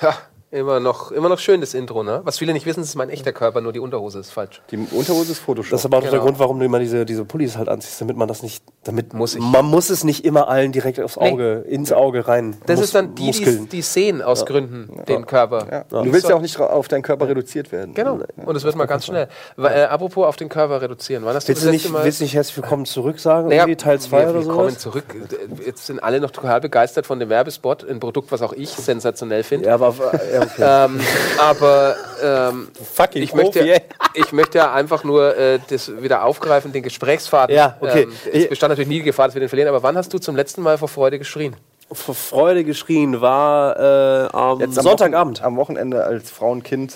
Ja, immer noch, immer noch schön das Intro, ne? Was viele nicht wissen, ist mein echter Körper, nur die Unterhose ist falsch. Die Unterhose ist Photoshop. Das ist aber auch der Genau. Grund, warum du immer diese, diese Pullis halt anziehst, damit man das nicht, damit Muss ich. man muss es nicht immer allen direkt aufs Nee. Ins Auge rein. Das Mus- ist dann die, die, Muskeln. die sehen aus Gründen den Körper. ja. Du willst ja auch nicht auf deinen Körper reduziert werden. Genau. Und es wird mal ganz schnell. Wa- Äh, apropos auf den Körper reduzieren. Wann hast Willst du das nicht, letzte Mal? willst du nicht herzlich willkommen zurück sagen? Naja, irgendwie Teil 2 wir, oder so? kommen zurück. Jetzt sind alle noch total begeistert von dem Werbespot. Ein Produkt, was auch ich sensationell finde. Ja, aber ja, okay. Ähm, aber ähm, Fucking ich, möchte, Profi, ich möchte ja einfach nur äh, das wieder aufgreifen, den Gesprächsfaden. Ja, okay. Ähm, es bestand natürlich nie die Gefahr, dass wir den verlieren. Aber wann hast du zum letzten Mal vor Freude geschrien? vor Freude geschrien war äh, am Jetzt am Sonntagabend. Wochen, am Wochenende als Frau und Kind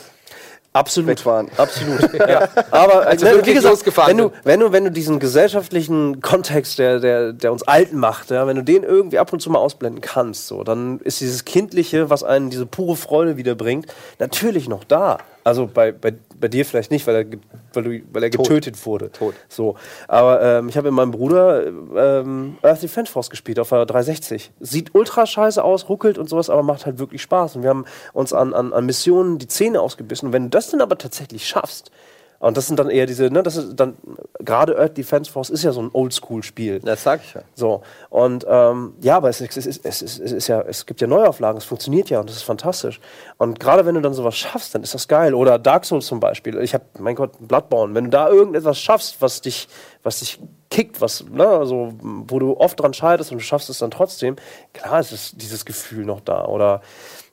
Absolut. weg waren. Absolut. ja. Aber äh, wir ne, wie gesagt, wenn du, wenn du, wenn du diesen gesellschaftlichen Kontext, der, der, der uns Alten macht, ja, wenn du den irgendwie ab und zu mal ausblenden kannst, so, dann ist dieses Kindliche, was einen diese pure Freude wiederbringt, natürlich noch da. Also bei, bei, bei dir vielleicht nicht, weil er, weil du, weil er getötet wurde. Tot. So. Aber ähm, ich habe mit meinem Bruder ähm, Earth Defense Force gespielt auf der 360. Sieht ultra scheiße aus, ruckelt und sowas, aber macht halt wirklich Spaß. Und wir haben uns an, an, an Missionen die Zähne ausgebissen. Und wenn du das dann aber tatsächlich schaffst, und das sind dann eher diese, ne, das ist dann, gerade Earth Defense Force ist ja so ein Oldschool-Spiel. Das sag ich ja. So, und ähm, ja, aber es, ist- es, es, es ist ja, es gibt ja Neuauflagen, es funktioniert ja und das ist fantastisch. Und gerade wenn du dann sowas schaffst, dann ist das geil. Oder Dark Souls zum Beispiel. Ich habe, mein Gott, Bloodborne. Wenn du da irgendetwas schaffst, was dich, was dich kickt, was, ne, also, wo du oft dran scheiterst und du schaffst es dann trotzdem, klar ist es dieses Gefühl noch da. Oder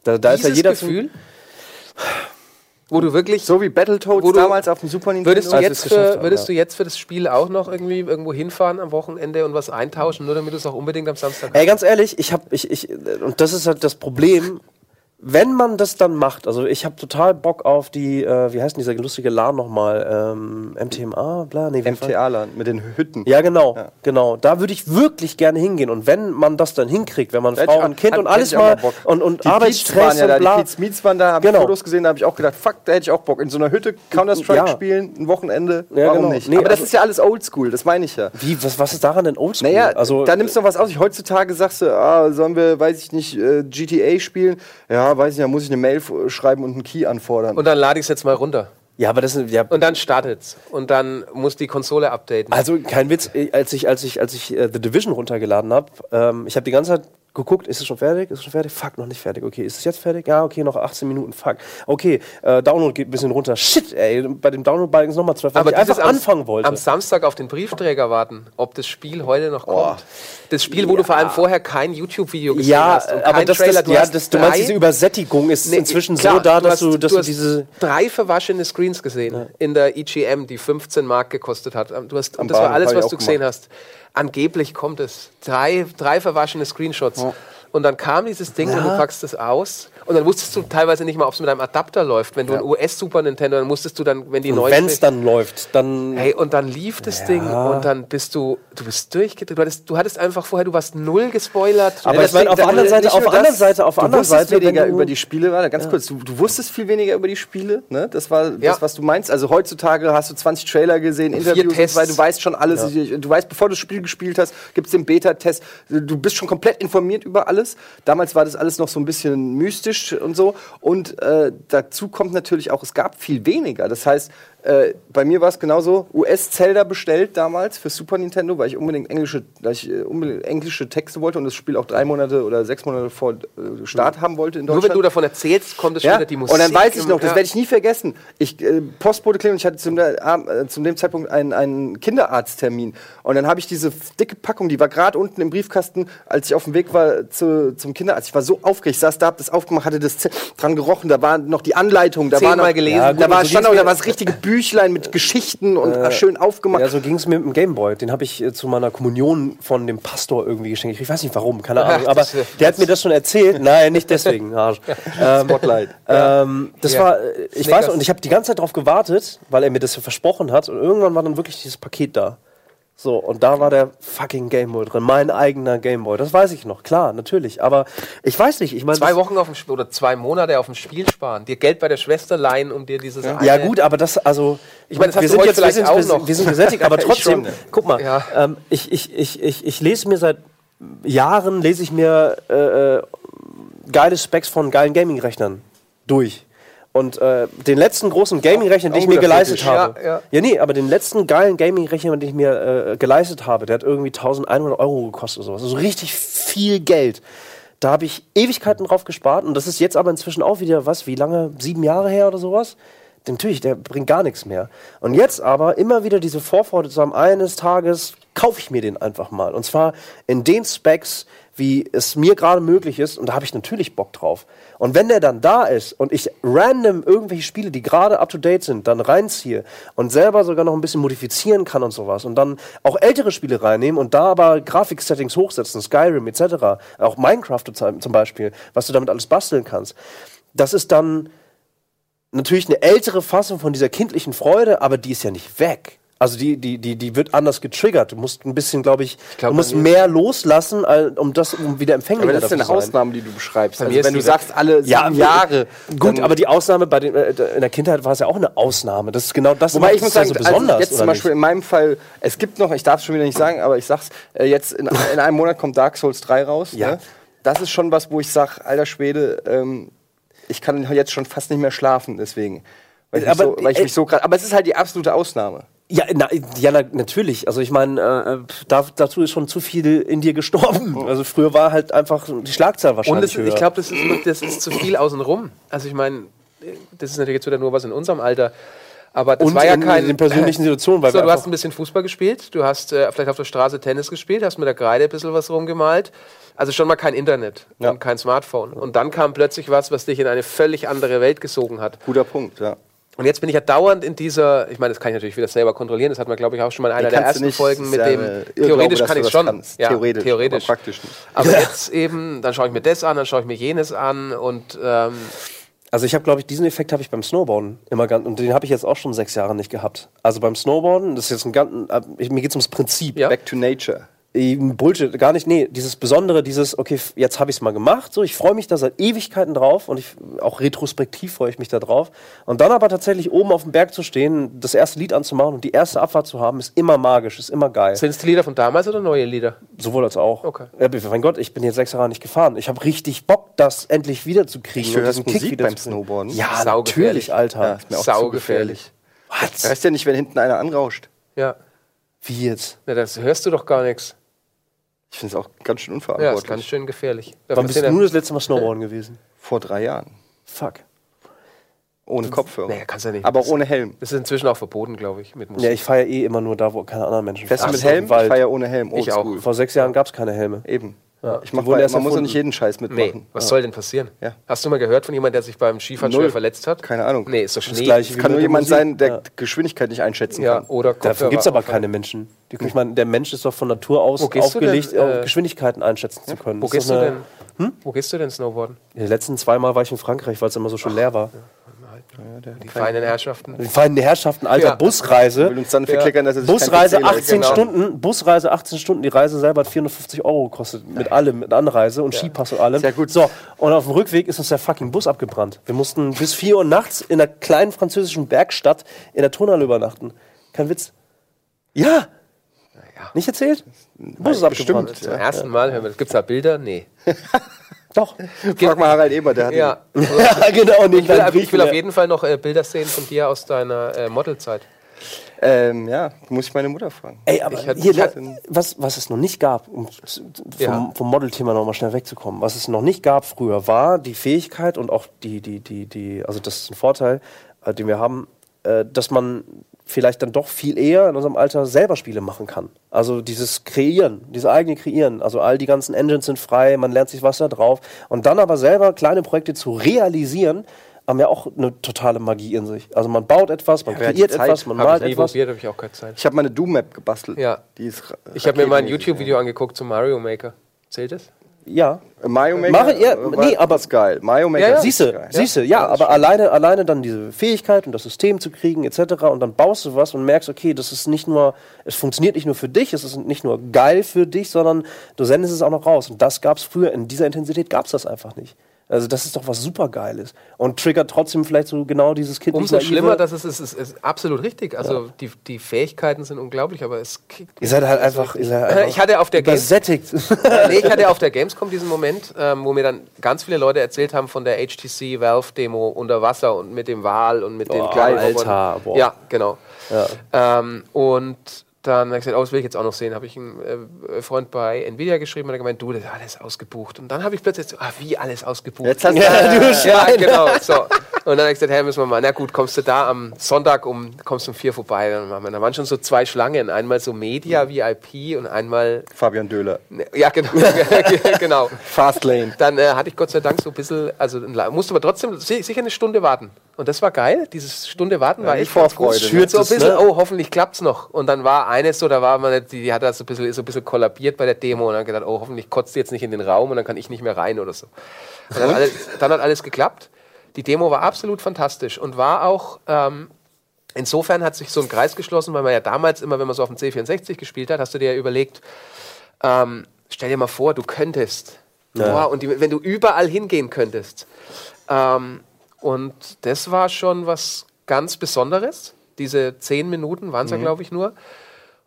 da, da ist ja jeder Gefühl, wo du wirklich So wie Battletoads Wo du- damals auf dem Super Nintendo. Würdest du, Als jetzt für, würdest du jetzt für das Spiel auch noch irgendwie irgendwo hinfahren am Wochenende und was eintauschen, nur damit du es auch unbedingt am Samstag Ey, ganz ehrlich, ich habe ich, ich und das ist halt das Problem. Wenn man das dann macht, also ich habe total Bock auf die, äh, wie heißt denn dieser lustige Laden nochmal? Ähm, MTMA, bla, nee, wie MTA-Land mit den Hütten. Ja, genau, Ja. genau. Da würde ich wirklich gerne hingehen. Und wenn man das dann hinkriegt, wenn man Frau ich und Kind hat- und alles mal und, und Die Arbeitsstress ja und da, die bla. Meets waren da, habe Genau. ich Fotos gesehen, da habe ich auch gedacht, fuck, da hätte ich auch Bock. In so einer Hütte Counter-Strike Ja. spielen, ein Wochenende, Ja, warum genau. nicht? Nee, Aber das also- ist ja alles oldschool, das meine ich ja. Wie, was, was ist daran denn oldschool? Naja, also, da nimmst du noch was aus. Heutzutage sagst du, ah, sollen wir, weiß ich nicht, äh, GTA spielen? Ja, weiß ich nicht, da muss ich eine Mail schreiben und einen Key anfordern. Und dann lade ich es jetzt mal runter. ja, aber das ist, ja, Und dann startet's. Und dann muss die Konsole updaten. Also kein Witz, äh, als ich, als ich, als ich äh, The Division runtergeladen habe, ähm, ich habe die ganze Zeit geguckt, ist es schon fertig? Ist es schon fertig? Fuck, noch nicht fertig. Okay, ist es jetzt fertig? Ja, okay, noch 18 Minuten. Fuck. Okay, äh, Download geht ein bisschen runter. Shit, ey, bei dem Download-Balken ist nochmal 12, weil ich einfach am- anfangen wollte. Am Samstag auf den Briefträger warten, ob das Spiel heute noch kommt. Das Spiel, wo du vor allem vorher kein YouTube-Video gesehen ja, hast. und aber das, Trailer. das, Du ja, hast das, du meinst, diese Übersättigung ist Nee, inzwischen klar, so da, dass hast- du, dass du, hast diese. drei verwaschene Screens gesehen in der EGM, die 15 Mark gekostet hat. Du hast, und das war alles, was du gesehen gemacht. hast. Angeblich kommt es. Drei, drei verwaschene Screenshots. Und dann kam dieses Ding und du packst es aus. Und dann wusstest du teilweise nicht mal, ob es mit einem Adapter läuft. Wenn du ein US-Super Nintendo, dann musstest du dann, wenn die neu Wenn es dann läuft, dann. Hey, und dann lief das Ding und dann bist du, du bist durchgedreht. Du hattest, du hattest einfach vorher, du warst null gespoilert. Aber Ja, ich meine, auf der anderen da- Seite, auf der anderen Seite, auf der du anderen wusstest Seite, weniger über die Spiele, warte, ganz kurz, du, du wusstest viel weniger über die Spiele, ne? Das war das, Ja. was du meinst. Also heutzutage hast du 20 Trailer gesehen, Interviews, und so weiter. du weißt schon alles. Du weißt, bevor du das Spiel gespielt hast, gibt es den Beta-Test. Du bist schon komplett informiert über alles. Damals war das alles noch so ein bisschen mystisch und so. Und äh, dazu kommt natürlich auch, es gab viel weniger. Das heißt, äh, bei mir war es genauso, US-Zelda bestellt damals für Super Nintendo, weil ich unbedingt englische, ich, äh, unbedingt englische Texte wollte und das Spiel auch drei Monate oder sechs Monate vor äh, Start haben wollte in Nur Deutschland. wenn du davon erzählst, kommt es Ja, später die Musik. und dann weiß ich noch, das werde ich nie vergessen. Ich äh, Postbote klingeln, ich hatte zum, äh, zum dem Zeitpunkt einen, einen Kinderarzttermin. Und dann habe ich diese dicke Packung, die war gerade unten im Briefkasten, als ich auf dem Weg war zu, zum Kinderarzt. Ich war so aufgeregt, ich saß da, hab das aufgemacht, hatte das dran gerochen, da war noch die Anleitung, da war Zehnmal noch, gelesen. Ja, Gut, da und war so stand auch, da war das richtige Büchlein mit Geschichten und schön aufgemacht. Ja, so ging es mir mit dem Gameboy. Den habe ich äh, zu meiner Kommunion von dem Pastor irgendwie geschenkt. Ich weiß nicht warum, keine Ahnung. Ach, Aber das, äh, der hat mir das schon erzählt. Nein, nicht deswegen. Arsch. Ähm, Spotlight. ähm, das Ja. war, äh, ich Snickers. weiß, und ich habe die ganze Zeit darauf gewartet, weil er mir das versprochen hat. Und irgendwann war dann wirklich dieses Paket da. So, und da war der fucking Gameboy drin. Mein eigener Gameboy. Das weiß ich noch, klar, natürlich. Aber ich weiß nicht, ich meine. Zwei Wochen auf dem Spiel oder zwei Monate auf dem Spiel sparen, dir Geld bei der Schwester leihen, um dir dieses eine- Ja gut, aber das, also, ich meine, wir sind jetzt, wir vielleicht sind, auch wir, sind, noch. wir sind gesättigt, aber trotzdem, schon, ja. guck mal, Ja. ähm, ich, ich, ich, ich, ich lese mir seit Jahren, lese ich mir äh, äh, geile Specs von geilen Gaming-Rechnern durch. Und äh, den letzten großen Gaming-Rechner, den ich mir wieder geleistet kritisch. habe. Ja, ja. ja, nee, aber den letzten geilen Gaming-Rechner, den ich mir äh, geleistet habe, der hat irgendwie 1100 Euro gekostet oder sowas. Also richtig viel Geld. Da habe ich Ewigkeiten drauf gespart und das ist jetzt aber inzwischen auch wieder, was, wie lange? Sieben Jahre her oder sowas? Natürlich, der bringt gar nichts mehr. Und jetzt aber immer wieder diese Vorfreude zu haben, eines Tages kaufe ich mir den einfach mal. Und zwar in den Specs, wie es mir gerade möglich ist. Und da habe ich natürlich Bock drauf. Und wenn der dann da ist und ich random irgendwelche Spiele, die gerade up to date sind, dann reinziehe und selber sogar noch ein bisschen modifizieren kann und sowas und dann auch ältere Spiele reinnehmen und da aber Grafiksettings hochsetzen, Skyrim etc., auch Minecraft zum Beispiel, was du damit alles basteln kannst, das ist dann natürlich eine ältere Fassung von dieser kindlichen Freude, aber die ist ja nicht weg. Also die, die, die, die wird anders getriggert. Du musst ein bisschen, glaube ich, glaub, du musst mehr loslassen, um das, um wieder empfänglicher aber das ist ja eine dafür zu sein. Ausnahme, die du beschreibst. Also, wenn du weg. sagst, alle sieben Ja, Jahre. Gut, aber die Ausnahme bei den, äh, in der Kindheit war es ja auch eine Ausnahme. Das ist genau das, Wobei macht ich muss sagen, so also besonders. jetzt zum Beispiel nicht? in meinem Fall, es gibt noch, ich darf es schon wieder nicht sagen, aber ich sag's, äh, jetzt in, in einem Monat kommt Dark Souls 3 raus. Ja. Ne? Das ist schon was, wo ich sag, alter Schwede, ähm, ich kann jetzt schon fast nicht mehr schlafen, deswegen. Weil ich, Aber, mich, so, weil ich äh, mich so grad, aber es ist halt die absolute Ausnahme. Ja, na, ja na, natürlich. Also ich meine, äh, da, dazu ist schon zu viel in dir gestorben. Also früher war halt einfach die Schlagzahl Und wahrscheinlich es, ich höher. glaube, das ist, das ist zu viel außenrum. Also ich meine, das ist natürlich jetzt wieder nur was in unserem Alter. Aber das und war ja in, kein. in den persönlichen Situationen, weil So, du hast ein bisschen Fußball gespielt, du hast äh, vielleicht auf der Straße Tennis gespielt, hast mit der Kreide ein bisschen was rumgemalt. Also schon mal kein Internet Ja. und kein Smartphone. Und dann kam plötzlich was, was dich in eine völlig andere Welt gesogen hat. Guter Punkt, ja. Und jetzt bin ich ja dauernd in dieser, ich meine, das kann ich natürlich wieder selber kontrollieren, das hat man, glaube ich, auch schon mal in einer der ersten nicht. Folgen mit dem, theoretisch dass kann ich schon. Ja, Theoretisch, theoretisch. aber praktisch nicht. Aber jetzt eben, dann schaue ich mir das an, dann schaue ich mir jenes an und ähm, Also ich habe, glaube ich, diesen Effekt habe ich beim Snowboarden immer ganz, und den habe ich jetzt auch schon sechs Jahre nicht gehabt. Also beim Snowboarden, das ist jetzt ein ganz, äh, mir geht es ums Prinzip. Ja. Back to nature. Bullshit, gar nicht, nee, dieses Besondere, dieses, okay, jetzt habe ich es mal gemacht, so, ich freue mich da seit Ewigkeiten drauf und ich, auch retrospektiv freue ich mich da drauf. Und dann aber tatsächlich oben auf dem Berg zu stehen, das erste Lied anzumachen und die erste Abfahrt zu haben, ist immer magisch, ist immer geil. sind es die Lieder von damals oder neue Lieder? Sowohl als auch. Okay. Ja, mein Gott, ich bin jetzt sechs Jahre nicht gefahren. Ich habe richtig Bock, das endlich wiederzukriegen. Du und hörst diesen Kick Musik beim. Snowboarden? Ja, natürlich, Alter. Ja, ist mir auch zu Saugefährlich. gefährlich. Weißt ja nicht, wenn hinten einer anrauscht. Ja. Wie jetzt? Na, das hörst du doch gar nichts. Ich finde es auch ganz schön Ja, ist unverantwortlich. ganz schön gefährlich. Wann Dafür bist du ja- das letzte Mal Snowboarden gewesen? Vor drei Jahren. Fuck. Ohne Kopfhörer. Nee, kannst ja nicht. Aber auch ohne Helm. Das ist inzwischen auch verboten, glaube ich, mit Musik. Ja, ich fahre ja eh immer nur da, wo keine anderen Menschen Fährst du fahren. mit Helm? Ich fahre ja ohne Helm. Ich auch. Oldschool. Vor sechs Jahren gab es keine Helme. Eben. Ich Die mach erst man muss ja erfunden. nicht jeden Scheiß Nee, mitmachen. was soll denn passieren? Ja. Hast du mal gehört von jemandem, der sich beim Skifahrtschwer Null. verletzt hat? Keine Ahnung. Nee, ist doch Schnee. Gleiche wie kann nur jemand Musik. sein, der Ja. Geschwindigkeit nicht einschätzen Ja, kann. oder Dafür Kopfhörer gibt es aber keine Menschen. Die, ich meine, der Mensch ist doch von Natur aus aufgelegt, denn, äh, Geschwindigkeiten einschätzen zu können. Wo gehst ist du eine- denn? Wo gehst du denn Snowboarden? Die letzten zweimal war ich in Frankreich, weil es immer so schön leer war. Die feinen Herrschaften. Die feinen Herrschaften, alter Ja. Busreise. Will uns dann verklickern, dass er sich Busreise kein PC 18 genau. Stunden, Busreise 18 Stunden, die Reise selber hat 450 Euro gekostet, mit allem, mit Anreise und Skipass und allem. Sehr gut. So, und auf dem Rückweg ist uns der fucking Bus abgebrannt. Wir mussten bis 4 Uhr nachts in einer kleinen französischen Bergstadt in der Turnhalle übernachten. Kein Witz. Ja! Nicht erzählt? Bus ist abgebrannt. bestimmt, Zum ersten Mal hören wir das. Gibt es da Bilder? Nee. Doch. Frag mal Harald Eber, der hat Ja. ja, genau. Und Ich will, ich will auf jeden Fall noch äh, Bilder sehen von dir aus deiner äh, Modelzeit. Ähm, ja, muss ich meine Mutter fragen. Ey, aber Ich hatte- hier, ich hatte- was, was es noch nicht gab, um vom, Ja. vom Model-Thema noch mal schnell wegzukommen, was es noch nicht gab früher, war die Fähigkeit und auch die, die, die, die, also das ist ein Vorteil, äh, den wir haben, äh, dass man vielleicht dann doch viel eher in unserem Alter selber Spiele machen kann. Also dieses Kreieren, dieses eigene Kreieren. Also all die ganzen Engines sind frei, man lernt sich was da drauf. Und dann aber selber kleine Projekte zu realisieren, haben ja auch eine totale Magie in sich. Also man baut etwas, man Ja, kreiert Zeit etwas, man malt ich etwas. probiert, habe ich auch keine Zeit. Ich habe meine Doom-Map gebastelt. Ja. Die ist Ich habe mir mal ein YouTube-Video angeguckt zum Mario Maker. Zählt das? Ja, ja. Mario Maker. Mache- ja, äh, nee, aber- ist geil. Mario Maker Ja, ja. Siehste, geil. siehste, ja, aber alleine, alleine dann diese Fähigkeit und das System zu kriegen etc. Und dann baust du was und merkst, okay, das ist nicht nur, es funktioniert nicht nur für dich, es ist nicht nur geil für dich, sondern du sendest es auch noch raus. Und das gab es früher in dieser Intensität gab es das einfach nicht. Also das ist doch was super Geiles und triggert trotzdem vielleicht so genau dieses Kind. Umso schlimmer, dass es ist, ist, ist absolut richtig. Also die, die Fähigkeiten sind unglaublich, aber es kickt. ihr seid halt einfach, ihr seid einfach Ich hatte auf der übersättigt. nee, ich hatte auf der Gamescom diesen Moment, ähm, wo mir dann ganz viele Leute erzählt haben von der HTC Valve Demo unter Wasser und mit dem Wal und mit den Boah, kleinen Alter, boah. Ja, genau. Ja. Ähm, und dann habe ich gesagt, oh, das will ich jetzt auch noch sehen. Habe ich einen äh, Freund bei Nvidia geschrieben und er hat gemeint, du, das ist alles ausgebucht. Und dann habe ich plötzlich so, ah, wie alles ausgebucht? Jetzt hast du Ja, du ja, genau. So. Und dann habe ich gesagt, hey, müssen wir mal, na gut, kommst du da am Sonntag um, kommst um vier vorbei. Dann machen wir. Da waren schon so zwei Schlangen. Einmal so Media VIP und einmal, Fabian Döhler. ja, genau. genau. Fastlane. Dann äh, hatte ich Gott sei Dank so ein bisschen, also ein- musste aber trotzdem si- sicher eine Stunde warten. Und das war geil. Dieses Stunde warten war die echt. Vorfreude, ne? Schürt so ein es, bisschen, ne? oh, hoffentlich klappt's noch. Und dann war eines so, da war man, die, die hat da so ein bisschen, so ein bisschen kollabiert bei der Demo und dann gedacht, oh, hoffentlich kotzt die jetzt nicht in den Raum und dann kann ich nicht mehr rein oder so. Dann, alles, dann hat alles geklappt. Die Demo war absolut fantastisch und war auch, ähm, insofern hat sich so ein Kreis geschlossen, weil man ja damals immer, wenn man so auf dem C64 gespielt hat, hast du dir ja überlegt, ähm, stell dir mal vor, du könntest. Boah, und die, wenn du überall hingehen könntest. Ähm, und das war schon was ganz Besonderes. Diese zehn Minuten waren es ja, glaube ich, nur.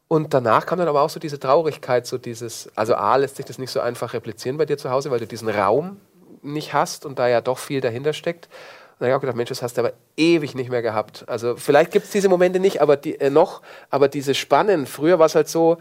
Und danach kam dann aber auch so diese Traurigkeit, so dieses, also A, lässt sich das nicht so einfach replizieren bei dir zu Hause, weil du diesen Raum nicht hast und da ja doch viel dahinter steckt. Und dann habe ich auch gedacht, Mensch, das hast du aber ewig nicht mehr gehabt. Also vielleicht gibt es diese Momente nicht, aber die, äh, noch, aber diese Spannen, früher war es halt so,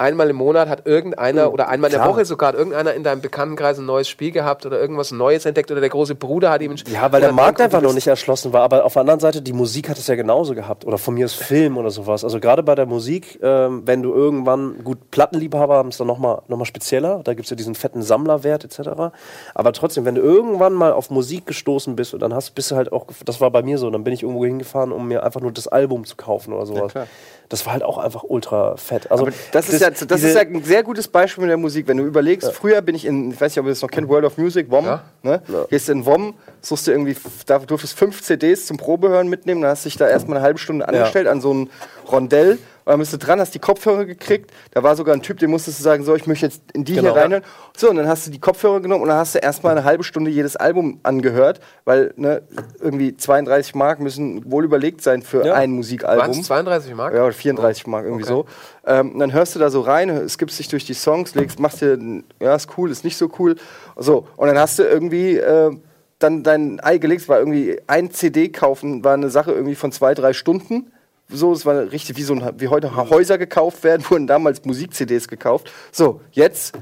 einmal im Monat hat irgendeiner oder einmal in der klar. Woche sogar hat irgendeiner in deinem Bekanntenkreis ein neues Spiel gehabt oder irgendwas Neues entdeckt oder der große Bruder hat ihm ein Ja, weil der Markt einfach noch nicht erschlossen war. Aber auf der anderen Seite, die Musik hat es ja genauso gehabt. Oder von mir ist Film oder sowas. Also gerade bei der Musik, ähm, wenn du irgendwann, gut, Plattenliebhaber haben es dann nochmal noch mal spezieller. Da gibt es ja diesen fetten Sammlerwert etc. Aber trotzdem, wenn du irgendwann mal auf Musik gestoßen bist und dann hast, bist du halt auch, das war bei mir so, dann bin ich irgendwo hingefahren, um mir einfach nur das Album zu kaufen oder sowas. klar. Das war halt auch einfach ultra fett. Also, Das ist, ja, das ist ja ein sehr gutes Beispiel mit der Musik. Wenn du überlegst, früher bin ich in, ich weiß nicht, ob ihr das noch kennt, World of Music, WOM. Ja. Ne? Gehst in WOM, suchst du irgendwie, da durftest fünf CDs zum Probehören mitnehmen, dann hast du dich da erstmal eine halbe Stunde angestellt an so ein Rondell. Und dann bist du dran, hast die Kopfhörer gekriegt. Da war sogar ein Typ, dem musstest du sagen, so, ich möchte jetzt in die Genau. hier reinhören. So, und dann hast du die Kopfhörer genommen und dann hast du erstmal eine halbe Stunde jedes Album angehört, weil ne, irgendwie 32 Mark müssen wohl überlegt sein für Ja. ein Musikalbum. Waren es 32 Mark? Ja, oder 34 Mark, irgendwie Okay. so. Ähm, und dann hörst du da so rein, skippst dich durch die Songs, legst, machst dir, ja, ist cool, ist nicht so cool. So, und dann hast du irgendwie äh, dann dein Ei gelegt, war irgendwie ein CD kaufen, war eine Sache irgendwie von zwei, drei Stunden. So, es war richtig wie so ein, wie heute Häuser gekauft werden, wurden damals Musik-CDs gekauft. So, jetzt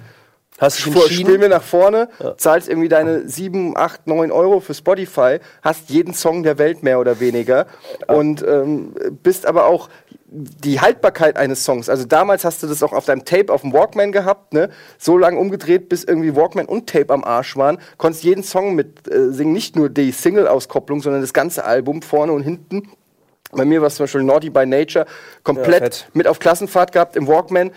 hast du spiel mir nach vorne, zahlst irgendwie deine 7, 8, 9 Euro für Spotify, hast jeden Song der Welt mehr oder weniger und ähm, bist aber auch die Haltbarkeit eines Songs. Also damals hast du das auch auf deinem Tape auf dem Walkman gehabt, ne? So lange umgedreht, bis irgendwie Walkman und Tape am Arsch waren. Konntest jeden Song mit äh, singen, nicht nur die Single-Auskopplung, sondern das ganze Album vorne und hinten. Bei mir war es zum Beispiel Naughty by Nature, komplett fett. mit auf Klassenfahrt gehabt im Walkman.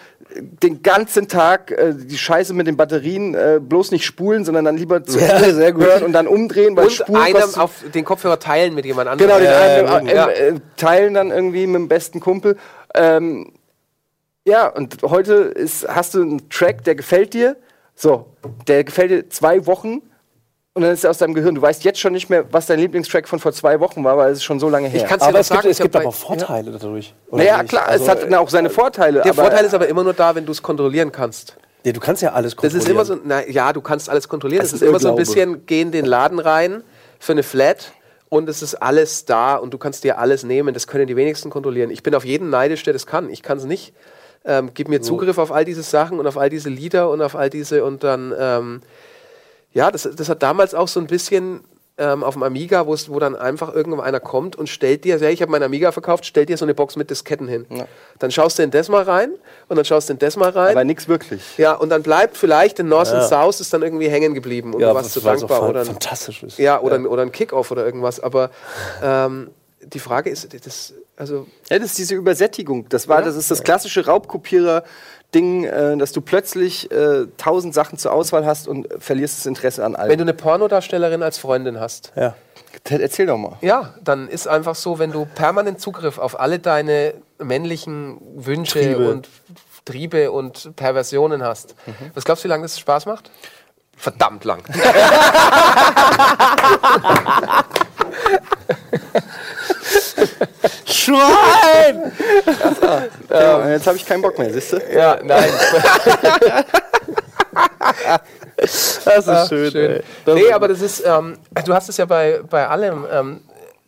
Den ganzen Tag äh, die Scheiße mit den Batterien äh, bloß nicht spulen, sondern dann lieber zu Ja, sehr gut. hören und dann umdrehen, weil Und Spulen einem auf den Kopfhörer teilen mit jemand anderem. Genau, den Ja, einen ja, äh, äh, teilen dann irgendwie mit dem besten Kumpel. Ähm, ja, und heute ist, hast du einen Track, der gefällt dir. So, der gefällt dir zwei Wochen und dann ist er aus deinem Gehirn. Du weißt jetzt schon nicht mehr, was dein Lieblingstrack von vor zwei Wochen war, weil es ist schon so lange her. Ich kann's dir Aber noch es gibt, sagen, es ich hab gibt aber auch Vorteile dadurch. oder naja, nicht? klar, Also, es hat auch seine Vorteile. Der aber Vorteil ist aber immer nur da, wenn du es kontrollieren kannst. Ja, du kannst ja alles Das kontrollieren. ist immer so, na, ja, du kannst alles kontrollieren. Es Es ist ist immer so ein bisschen, geh in den Laden rein für eine Flat und es ist alles da und du kannst dir alles nehmen. Das können die wenigsten kontrollieren. Ich bin auf jeden neidisch, der das kann. Ich kann es nicht. Ähm, gib mir Zugriff auf all diese Sachen und auf all diese Lieder und auf all diese und dann, ähm, ja, das, das hat damals auch so ein bisschen ähm, auf dem Amiga, wo dann einfach irgendwo einer kommt und stellt dir, ja, ich habe meinen Amiga verkauft, stellt dir so eine Box mit Disketten hin. Dann schaust du in das mal rein und dann schaust du in das mal rein. aber nichts wirklich. Ja, und dann bleibt vielleicht in North and Ja. South ist dann irgendwie hängen geblieben und ja, du warst zu auch dankbar. Oder ein, fantastisch ist. ja, oder, Ein, oder ein Kickoff oder irgendwas. Aber ähm, die Frage ist, das, also Ja, das ist diese Übersättigung. Das war, Ja. das ist das klassische Raubkopierer-Ding, äh, dass du plötzlich äh, tausend Sachen zur Auswahl hast und verlierst das Interesse an allem. wenn du eine Pornodarstellerin als Freundin hast, Ja. Erzähl doch mal. ja, dann ist einfach so, wenn du permanent Zugriff auf alle deine männlichen Wünsche Triebe. und Triebe und Perversionen hast. Was glaubst du, wie lange das Spaß macht? Verdammt lang. Schwein! Ja, jetzt habe ich keinen Bock mehr, siehst du? ja, nein. Das ist schön. Schön. ey. Das nee, aber das ist, ähm, du hast es ja bei, bei allem. Ähm,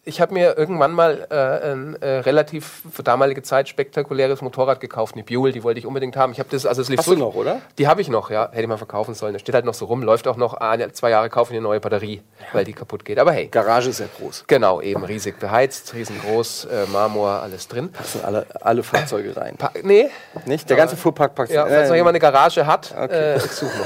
ich habe mir irgendwann mal äh, ein äh, relativ für damalige Zeit spektakuläres Motorrad gekauft, eine Buell, die wollte ich unbedingt haben. Ich habe das, also es lief Hast so, du noch, oder? Die habe ich noch, ja, hätte ich mal verkaufen sollen. Das steht halt noch so rum, läuft auch noch ein, zwei Jahre, kaufe ich eine neue Batterie, weil die kaputt geht. Aber hey, Garage ist ja groß. genau, eben riesig beheizt, riesengroß, äh, Marmor, alles drin. Das sind alle, alle Fahrzeuge rein. Pa nee, Nicht? Der ganze Fuhrpark packt Ja, falls noch jemand eine Garage hat, äh, ich suche noch.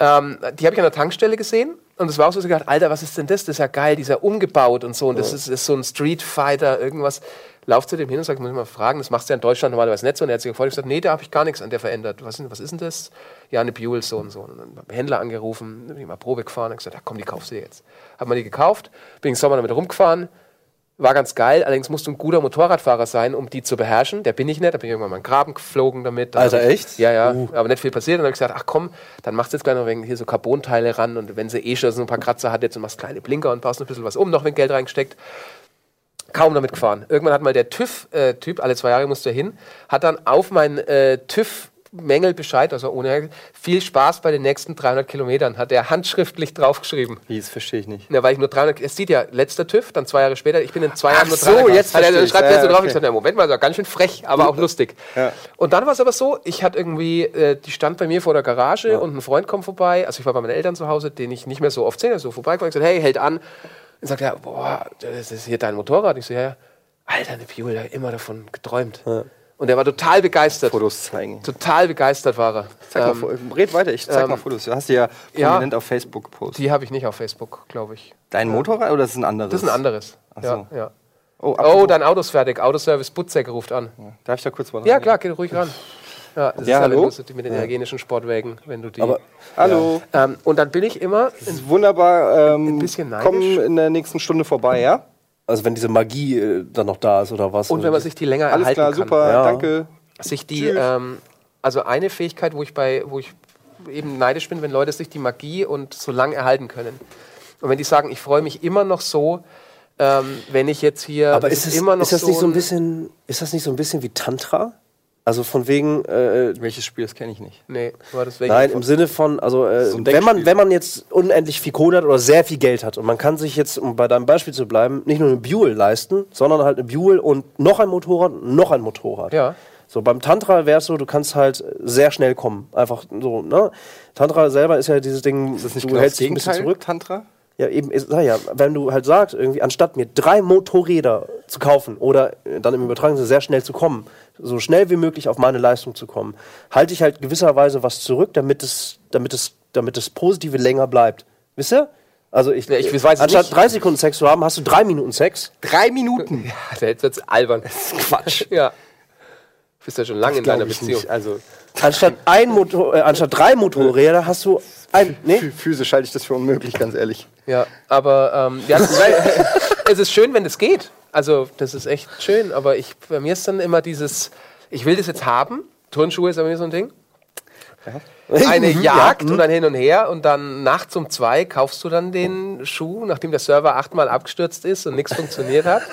Ähm, die habe ich an der Tankstelle gesehen und es war auch so, dass ich gedacht, Alter, was ist denn das? Das ist ja geil, dieser umgebaut und so und das ist, ist so ein Street Fighter, irgendwas. Lauf zu dem hin und sag, muss ich mal fragen, das machst du ja in Deutschland normalerweise nicht so. Und er hat sich gefreut und gesagt, nee, da habe ich gar nichts an der verändert. Was, ist- was ist denn das? Ja, eine Buell so und so. Und dann beim Händler angerufen, bin ich mal Probe gefahren und gesagt, ja, komm, die kaufst du dir jetzt. Hab mir die gekauft, bin im Sommer damit rumgefahren, war ganz geil, allerdings musst du ein guter Motorradfahrer sein, um die zu beherrschen. Der bin ich nicht, da bin ich irgendwann mal in den Graben geflogen damit. Dann Alter, hab ich- echt? Ja, ja, aber nicht viel passiert. Und dann habe ich gesagt, ach komm, dann machst du jetzt gleich noch wegen hier so Carbonteile ran und wenn sie eh schon so ein paar Kratzer hat jetzt und machst kleine Blinker und baust noch ein bisschen was um, noch wenn Geld reingesteckt. Kaum damit gefahren. Irgendwann hat mal der TÜV-Typ, alle zwei Jahre musste er hin, hat dann auf mein äh, TÜV Mängel Bescheid, also ohne viel Spaß bei den nächsten 300 Kilometern, hat er handschriftlich draufgeschrieben. Wie, das verstehe ich nicht. Ja, weil ich nur 300, es sieht ja, letzter TÜV, dann zwei Jahre später, ich bin in zwei Ach Jahren nur so, 300. jetzt hat er, verstehe ich. schreibt Ja, er so ja, drauf, okay. ich sage, Moment mal, ganz schön frech, aber auch lustig. Ja. Und dann war es aber so, ich hatte irgendwie, äh, die stand bei mir vor der Garage und ein Freund kommt vorbei, also ich war bei meinen Eltern zu Hause, den ich nicht mehr so oft sehe, so vorbeigekommen, ich gesagt, hey, hält an. Und sagt er, boah, das ist hier dein Motorrad. Ich so, ja, ja. Alter, eine Piol, der hat immer davon geträumt. Und er war total begeistert. Fotos zeigen. Total begeistert war er. Zeig Ähm, mal, red weiter, ich zeig ähm, mal Fotos. Du hast die ja ja. prominent auf Facebook gepostet. die habe ich nicht auf Facebook, glaube ich. Dein Motorrad oder ist das ein anderes? Das ist ein anderes. Ach Ja, so. ja. Oh, Oh, dein Auto ist fertig. Autoservice Butzek ruft an. Darf ich da kurz mal Ja, reingehen? klar, geh ruhig ran. Ja, das Ja, ist halt hallo? lustig mit den italienischen Sportwagen, wenn du die. Aber Hallo. ähm, und dann bin ich immer. Das ist wunderbar. Ähm, Ein bisschen neidisch. Komm in der nächsten Stunde vorbei, ja? Also wenn diese Magie äh, dann noch da ist oder was. Und wenn man sich die länger Alles erhalten klar, kann. super, Ja. danke. sich die, ähm, also eine Fähigkeit, wo ich bei, wo ich eben neidisch bin, wenn Leute sich die Magie und so lang erhalten können. Und wenn die sagen, ich freue mich immer noch so, ähm, wenn ich jetzt hier, Aber ist, es, immer noch ist das nicht so ein- bisschen, ist das nicht so ein bisschen wie Tantra? Also von wegen, äh, Welches Spiel, das kenne ich nicht. Nee, war das welche? Nein, im Sinne von, also äh, So wenn, man, wenn man jetzt unendlich viel Kohle hat oder sehr viel Geld hat und man kann sich jetzt, um bei deinem Beispiel zu bleiben, nicht nur eine Buell leisten, sondern halt eine Buell und noch ein Motorrad, noch ein Motorrad. Ja. So, beim Tantra wäre es so, du kannst halt sehr schnell kommen. Einfach so, ne? Tantra selber ist ja dieses Ding, Ist das nicht du genau hältst das dich ein bisschen zurück. Tantra? Ja, eben, ist, sag ja, wenn du halt sagst, irgendwie, anstatt mir drei Motorräder zu kaufen oder äh, dann im Übertragen sehr schnell zu kommen, so schnell wie möglich auf meine Leistung zu kommen, halte ich halt gewisserweise was zurück, damit es, damit es, damit das Positive länger bleibt. Wisst ihr? Also ich, Ja, ich weiß es anstatt nicht. drei Sekunden Sex zu haben, hast du drei Minuten Sex. Drei Minuten. Ja, jetzt wird's albern. Quatsch. Ja. Du bist ja schon lange in deiner Beziehung. nicht. Also, Anstatt ein Motor, äh, anstatt drei Motorräder hast du ein, nee? phy- physisch halte ich das für unmöglich, ganz ehrlich. Ja, aber ähm, ja, es ist schön, wenn es geht. Also, das ist echt schön, aber ich, bei mir ist dann immer dieses, ich will das jetzt haben. Turnschuhe ist bei mir so ein Ding. Eine Mhm, Jagd ja, und ein Hin und Her und dann nachts um zwei kaufst du dann den Schuh, nachdem der Server achtmal abgestürzt ist und nichts funktioniert hat.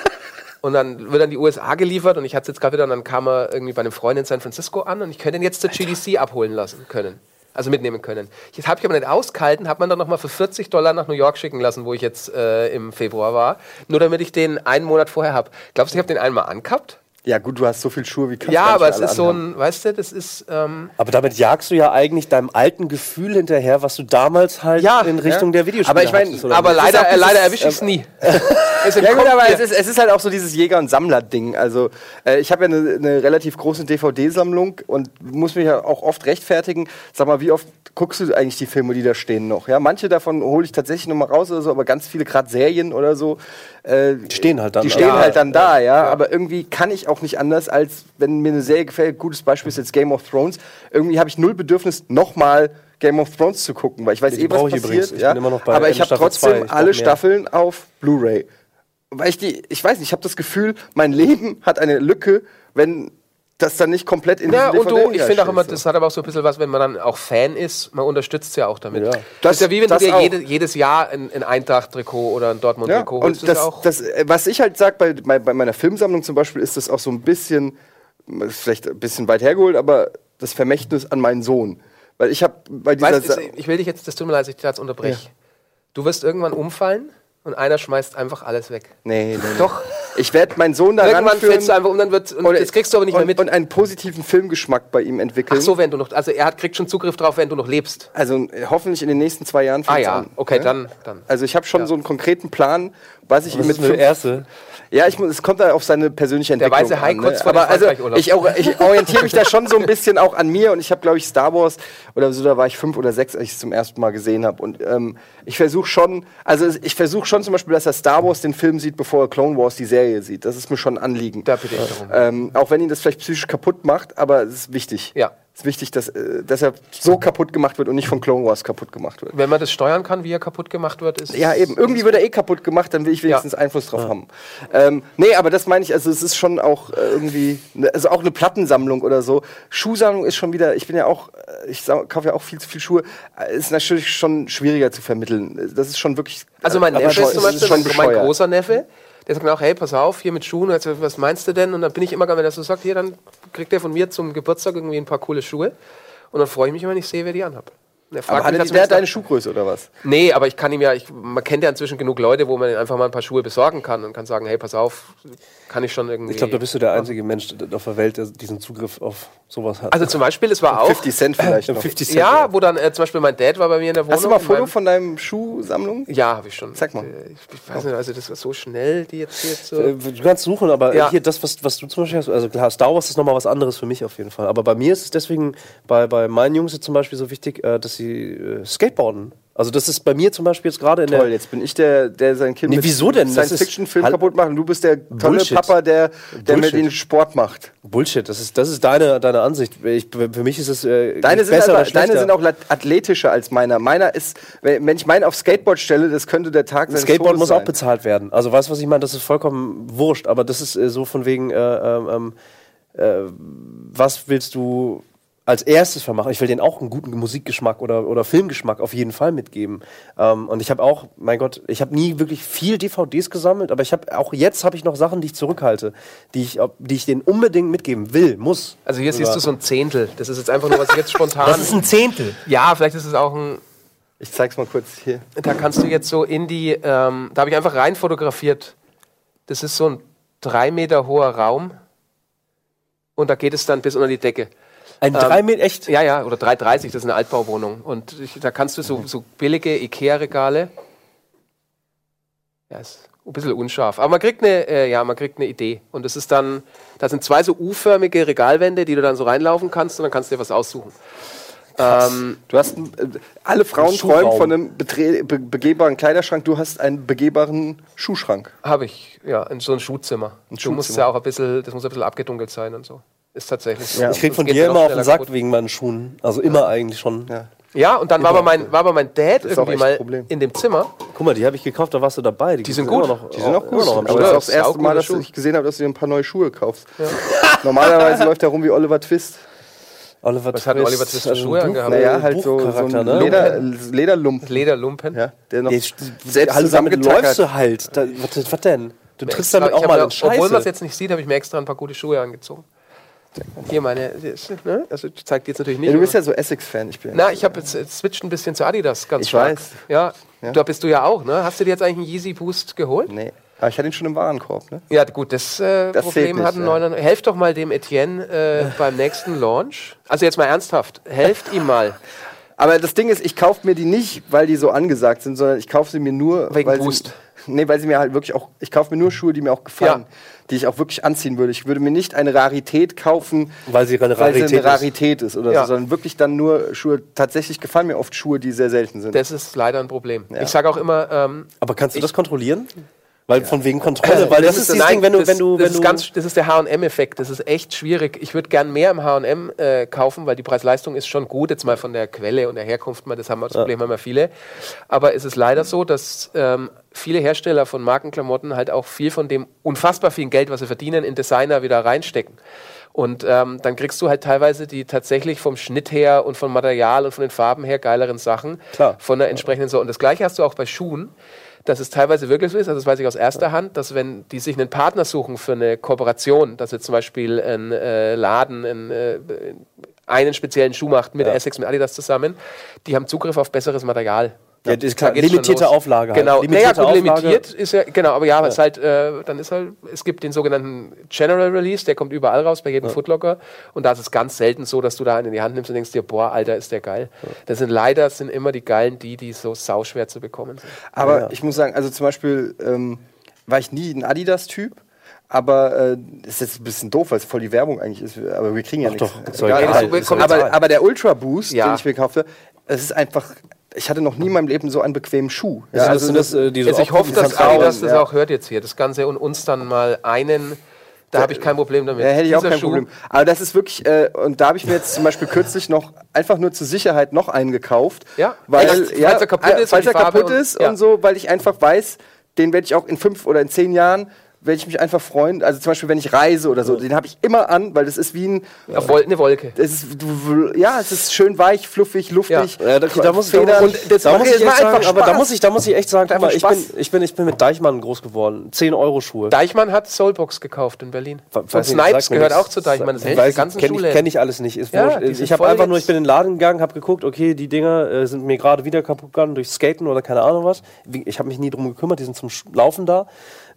Und dann wird dann die USA geliefert und ich hatte es jetzt gerade wieder und dann kam er irgendwie bei einem Freund in San Francisco an und ich könnte ihn jetzt zur GDC abholen lassen können. Also mitnehmen können. Jetzt habe ich aber nicht ausgehalten, habe man dann nochmal für 40 Dollar nach New York schicken lassen, wo ich jetzt äh, im Februar war, nur damit ich den einen Monat vorher habe. Glaubst du, ich habe den einmal angehabt? Ja, gut, du hast so viel Schuhe wie kannst Ja, aber es ist so anhaben. ein, weißt du, das ist, ähm, Aber damit jagst du ja eigentlich deinem alten Gefühl hinterher, was du damals halt Ja, in Richtung ja. der Videospiele Aber ich mein, hattest, oder aber leider, auch äh, leider erwische ich es ähm, nie. Es Ja gut, aber es ist, es ist halt auch so dieses Jäger- und Sammler-Ding. Also äh, ich habe ja eine, eine relativ große DVD-Sammlung und muss mich ja auch oft rechtfertigen. Sag mal, wie oft guckst du eigentlich die Filme, die da stehen noch? Ja, manche davon hole ich tatsächlich noch mal raus oder so, aber ganz viele, gerade Serien oder so, äh, Die stehen halt dann. die stehen Ja, halt dann da, ja. Aber irgendwie kann ich auch nicht anders, als wenn mir eine Serie gefällt. Gutes Beispiel ist jetzt Game of Thrones. Irgendwie habe ich null Bedürfnis, nochmal Game of Thrones zu gucken, weil ich weiß eh, was brauche ich passiert. übrigens. Ich ja. bin immer noch bei aber ich habe zwei. trotzdem Ich brauch alle. Staffeln auf Blu-ray. Weil ich die, ich weiß nicht, ich habe das Gefühl, mein Leben hat eine Lücke, wenn das dann nicht komplett in Ja, und du, ich finde auch immer, das hat aber auch so ein bisschen was, wenn man dann auch Fan ist, man unterstützt es ja auch damit. Ja. Das, Das- ist ja wie wenn du dir jede, jedes Jahr ein, ein Eintracht-Trikot oder ein Ja, Dortmund-Trikot holst. und das, ja auch das, äh, was ich halt sage, bei, bei, meiner Filmsammlung zum Beispiel, ist das auch so ein bisschen, vielleicht ein bisschen weit hergeholt, aber das Vermächtnis an meinen Sohn. Weil ich habe bei dieser. weißt, ich will dich jetzt, das tut mir leid, dass ich dich jetzt unterbreche. Du wirst irgendwann umfallen und einer schmeißt einfach alles weg. nee, nee, nee. Doch. Ich werde meinen Sohn da Irgendwann ranführen fällst du einfach um, dann wird, und und- das kriegst du aber nicht mehr und, mit. und einen positiven Filmgeschmack bei ihm entwickeln. Ach so, wenn du noch, also er hat, kriegt schon Zugriff drauf, wenn du noch lebst. Also hoffentlich in den nächsten zwei Jahren. Ah ja, an, okay, ne? dann, dann. Also ich habe schon Ja. so einen konkreten Plan, was ich ihm mit der fünf- erste? Ja, ich muss, es kommt da auf seine persönliche Der Entwicklung weiße Hai an. kurz Ne? Aber also ich, ich orientiere mich da schon so ein bisschen auch an mir und ich habe, glaube ich, Star Wars oder so, da war ich fünf oder sechs, als ich es zum ersten Mal gesehen habe. Und ähm, ich versuche schon, also ich versuche schon zum Beispiel, dass er Star Wars den Film sieht, bevor er Clone Wars die Serie sieht. Das ist mir schon ein Anliegen. Da bitte ich darum. Ähm, auch wenn ihn das vielleicht psychisch kaputt macht, aber es ist wichtig. Ja. Es ist wichtig, dass, äh, dass er so kaputt gemacht wird und nicht von Clone Wars kaputt gemacht wird. Wenn man das steuern kann, wie er kaputt gemacht wird, ist Ja, eben. Irgendwie wird er eh kaputt gemacht, dann will ich wenigstens Ja. Einfluss drauf haben. Ähm, nee, aber das meine ich, also es ist schon auch äh, irgendwie, ne, also auch eine Plattensammlung oder so. Schuhsammlung ist schon wieder, ich bin ja auch, äh, ich kaufe ja auch viel zu viel Schuhe, ist natürlich schon schwieriger zu vermitteln. Das ist schon wirklich. Also mein Neffe ist zum Beispiel, schon mein bescheuert. großer Neffe, Der sagt mir auch, hey, pass auf, hier mit Schuhen, also, was meinst du denn? Und dann bin ich immer, wenn er so sagt, hier, dann kriegt er von mir zum Geburtstag irgendwie ein paar coole Schuhe. Und dann freue ich mich immer, wenn ich sehe, wer die anhabe. Er Aber mich hat dann der, zumindest deine Schuhgröße oder was? Nee, aber ich kann ihm ja, ich, man kennt ja inzwischen genug Leute, wo man einfach mal ein paar Schuhe besorgen kann und kann sagen, hey, pass auf, kann ich schon irgendwie. Ich glaube, da bist du der einzige Mensch auf der Welt, der diesen Zugriff auf sowas hat. also zum Beispiel, es war auch. 50 Cent vielleicht noch. 50 Cent. Ja, wo dann äh, zum Beispiel mein Dad war bei mir in der Wohnung. Hast du mal ein in Foto von deinem Schuhsammlung? Ja, habe ich schon. Zeig mal. Äh, Ich, ich weiß nicht, also das war so schnell, die jetzt hier so. Äh, Du kannst suchen, aber Ja. hier das, was, was du zum Beispiel hast, also klar, Star Wars ist nochmal was anderes für mich auf jeden Fall. Aber bei mir ist es deswegen, bei, bei meinen Jungs zum Beispiel so wichtig, äh, dass sie äh, skateboarden. Also das ist bei mir zum Beispiel jetzt gerade in Toll, der... jetzt bin ich der, der sein Kind Nee, wieso denn? Science-Fiction-Film Hall- kaputt macht und du bist der tolle Bullshit. Papa, der, der mit ihnen Sport macht. Bullshit, das ist, das ist deine, deine Ansicht. Ich, für mich ist es äh, Deine sind, besser aber, deine sind auch athletischer als meiner. Meiner ist, wenn ich meinen auf Skateboard stelle, das könnte der Tag Ein sein. Skateboard muss auch bezahlt werden. Also weißt du, was ich meine? Das ist vollkommen wurscht. Aber das ist äh, so von wegen, äh, ähm, äh, was willst du als erstes vermachen? Ich will denen auch einen guten Musikgeschmack oder, oder Filmgeschmack auf jeden Fall mitgeben. Ähm, und ich habe auch, mein Gott, ich habe nie wirklich viel DVDs gesammelt, aber ich habe auch jetzt habe ich noch Sachen, die ich zurückhalte, die ich, die ich denen unbedingt mitgeben will, muss. Also hier siehst du so ein Zehntel. Das ist jetzt einfach nur, was ich jetzt spontan. Das ist ein Zehntel. ja, vielleicht ist es auch ein. Ich zeig's mal kurz hier. Da kannst du jetzt so in die. Ähm, da habe ich einfach rein fotografiert. Das ist so ein drei Meter hoher Raum. Und da geht es dann bis unter die Decke. Ein drei Meter, echt? Ja, ja, oder 3,30, das ist eine Altbauwohnung. Und ich, da kannst du so, so billige Ikea-Regale. Ja, ist ein bisschen unscharf. Aber man kriegt eine, äh, ja, man kriegt eine Idee. Und das ist dann, da sind zwei so U-förmige Regalwände, die du dann so reinlaufen kannst und dann kannst du dir was aussuchen. Ähm, Du hast äh, alle Frauen Ein träumen von einem be begehbaren Kleiderschrank. Du hast einen begehbaren Schuhschrank. Habe ich, ja, in so ein Schuhzimmer. du Schuhzimmer. musst ja auch ein bisschen, das muss ein bisschen abgedunkelt sein und so. Ist tatsächlich so. Ja. Ich krieg von dir immer auf den Sack kaputt. wegen meinen Schuhen. Also immer eigentlich schon. Ja. Ja, und dann war aber mein, war aber mein Dad irgendwie mal Problem. in dem Zimmer. Guck mal, die habe ich gekauft, da warst du dabei. Die sind gut. Immer noch, Die sind auch gut. Immer noch am aber Start. das ist auch das erste Mal, dass Schuhe. ich gesehen habe, dass du dir ein paar neue Schuhe kaufst. Normalerweise läuft er rum wie Oliver Twist. Oliver Was hat Oliver Twist für Schuhe angehabt? Naja, halt so, so ein ne? Leder, Lederlumpen. Lederlumpen. Ja, der noch selbst also damit läufst du halt. Da, was, was denn? Du trittst damit auch mal in Scheiße. Obwohl man es jetzt nicht sieht, habe ich mir extra ein paar gute Schuhe angezogen. Hier meine, ne? also ich zeig die jetzt natürlich nicht. Ja, du bist ja so Essex-Fan. Ich bin Na, ich habe jetzt jetzt switcht ein bisschen zu Adidas, ganz Ich stark. weiß. Ja, Ja. da bist du ja auch, ne? Hast du dir jetzt eigentlich einen Yeezy Boost geholt? Nee. Aber ich hatte ihn schon im Warenkorb, ne? Ja, gut, das, äh, Das Problem nicht, hatten ja. 99. Helft doch mal dem Etienne äh, beim nächsten Launch. Also jetzt mal ernsthaft, helft ihm mal. Aber das Ding ist, ich kaufe mir die nicht, weil die so angesagt sind, sondern ich kaufe sie mir nur, Wegen weil Boost. sie, nee, weil sie mir halt wirklich auch, ich kaufe mir nur Schuhe, die mir auch gefallen, Ja. die ich auch wirklich anziehen würde. Ich würde mir nicht eine Rarität kaufen, Weil sie eine weil sie Rarität eine ist. Rarität ist, oder Ja. so, sondern wirklich dann nur Schuhe. Tatsächlich gefallen mir oft Schuhe, die sehr selten sind. Das ist leider ein Problem. Ich sage auch immer, ähm, Aber kannst du das kontrollieren? Weil von wegen Kontrolle, weil das, ist dieses nein, Ding, wenn du, das, wenn du, das wenn ist du ganz, das ist der H&M-Effekt. Das ist echt schwierig. Ich würde gern mehr im H&M äh, kaufen, weil die Preis-Leistung ist schon gut. Jetzt mal von der Quelle und der Herkunft, mal, das haben wir, das Problem haben wir viele. Aber es ist leider so, dass ähm, viele Hersteller von Markenklamotten halt auch viel von dem unfassbar vielen Geld, was sie verdienen, in Designer wieder reinstecken. Und ähm, dann kriegst du halt teilweise die tatsächlich vom Schnitt her und vom Material und von den Farben her geileren Sachen Klar. von der entsprechenden so. Und das gleiche hast du auch bei Schuhen, dass es teilweise wirklich so ist, also das weiß ich aus erster Hand, dass wenn die sich einen Partner suchen für eine Kooperation, dass jetzt zum Beispiel ein äh, Laden ein, äh, einen speziellen Schuh macht mit Essex, mit Adidas zusammen, die haben Zugriff auf besseres Material. Ja, das ist klar. Limitierte. Auflage halt. Genau, Limitierte naja, gut, Auflage. limitiert ist ja, genau, aber ja, Es ist halt, äh, dann ist halt, es gibt den sogenannten General Release, der kommt überall raus, bei jedem Footlocker. Und da ist es ganz selten so, dass du da einen in die Hand nimmst und denkst dir, boah, Alter, ist der geil. Das sind leider, sind immer die geilen, die, die so sauschwer zu bekommen sind. Aber Ja. ich muss sagen, also zum Beispiel ähm, war ich nie ein Adidas-Typ. Aber äh, ist jetzt ein bisschen doof, weil es voll die Werbung eigentlich ist. Aber wir kriegen ja Ach nichts. doch, Egal. egal. Aber, aber der Ultra Boost, Ja. den ich mir kaufte, es ist einfach. Ich hatte noch nie in meinem Leben so einen bequemen Schuh. Ja, also das, äh, die so Also ich hoffe, dass. Adidas das ja. auch hört jetzt hier, das Ganze und uns dann mal einen, da habe ich kein Problem damit. Ja, hätte ich auch kein Schuh- Problem. Aber das ist wirklich, äh, und da habe ich mir jetzt zum Beispiel kürzlich noch einfach nur zur Sicherheit noch einen gekauft. Ja, weil, echt? ja, Falls er kaputt ist falls und er kaputt und- ist ja. und so, weil ich einfach weiß, den werde ich auch in fünf oder in zehn Jahren werde ich mich einfach freuen. Also zum Beispiel, wenn ich reise oder so, den habe ich immer an, weil das ist wie ein, Wol eine Wolke. es ist, ja, es ist schön weich, fluffig, luftig. Ja, da, da muss, da, Federn. muss- Und das da muss ich echt mal sagen, einfach aber da muss ich, da muss ich echt sagen, guck mal, Einfach ich bin, ich bin, ich bin mit Deichmann groß geworden. 10 Euro Schuhe. Deichmann hat Soulbox gekauft in Berlin. Weiß Und Snipes gehört auch zu Deichmann. Das hält Weiß ganzen kenn ich, Schule. kenn ich alles nicht. Ist Ja, sind ich habe einfach nur, ich bin in den Laden gegangen, habe geguckt, okay, die Dinger äh, sind mir gerade wieder kaputt gegangen durch Skaten oder keine Ahnung was. Ich habe mich nie drum gekümmert, die sind zum Laufen da.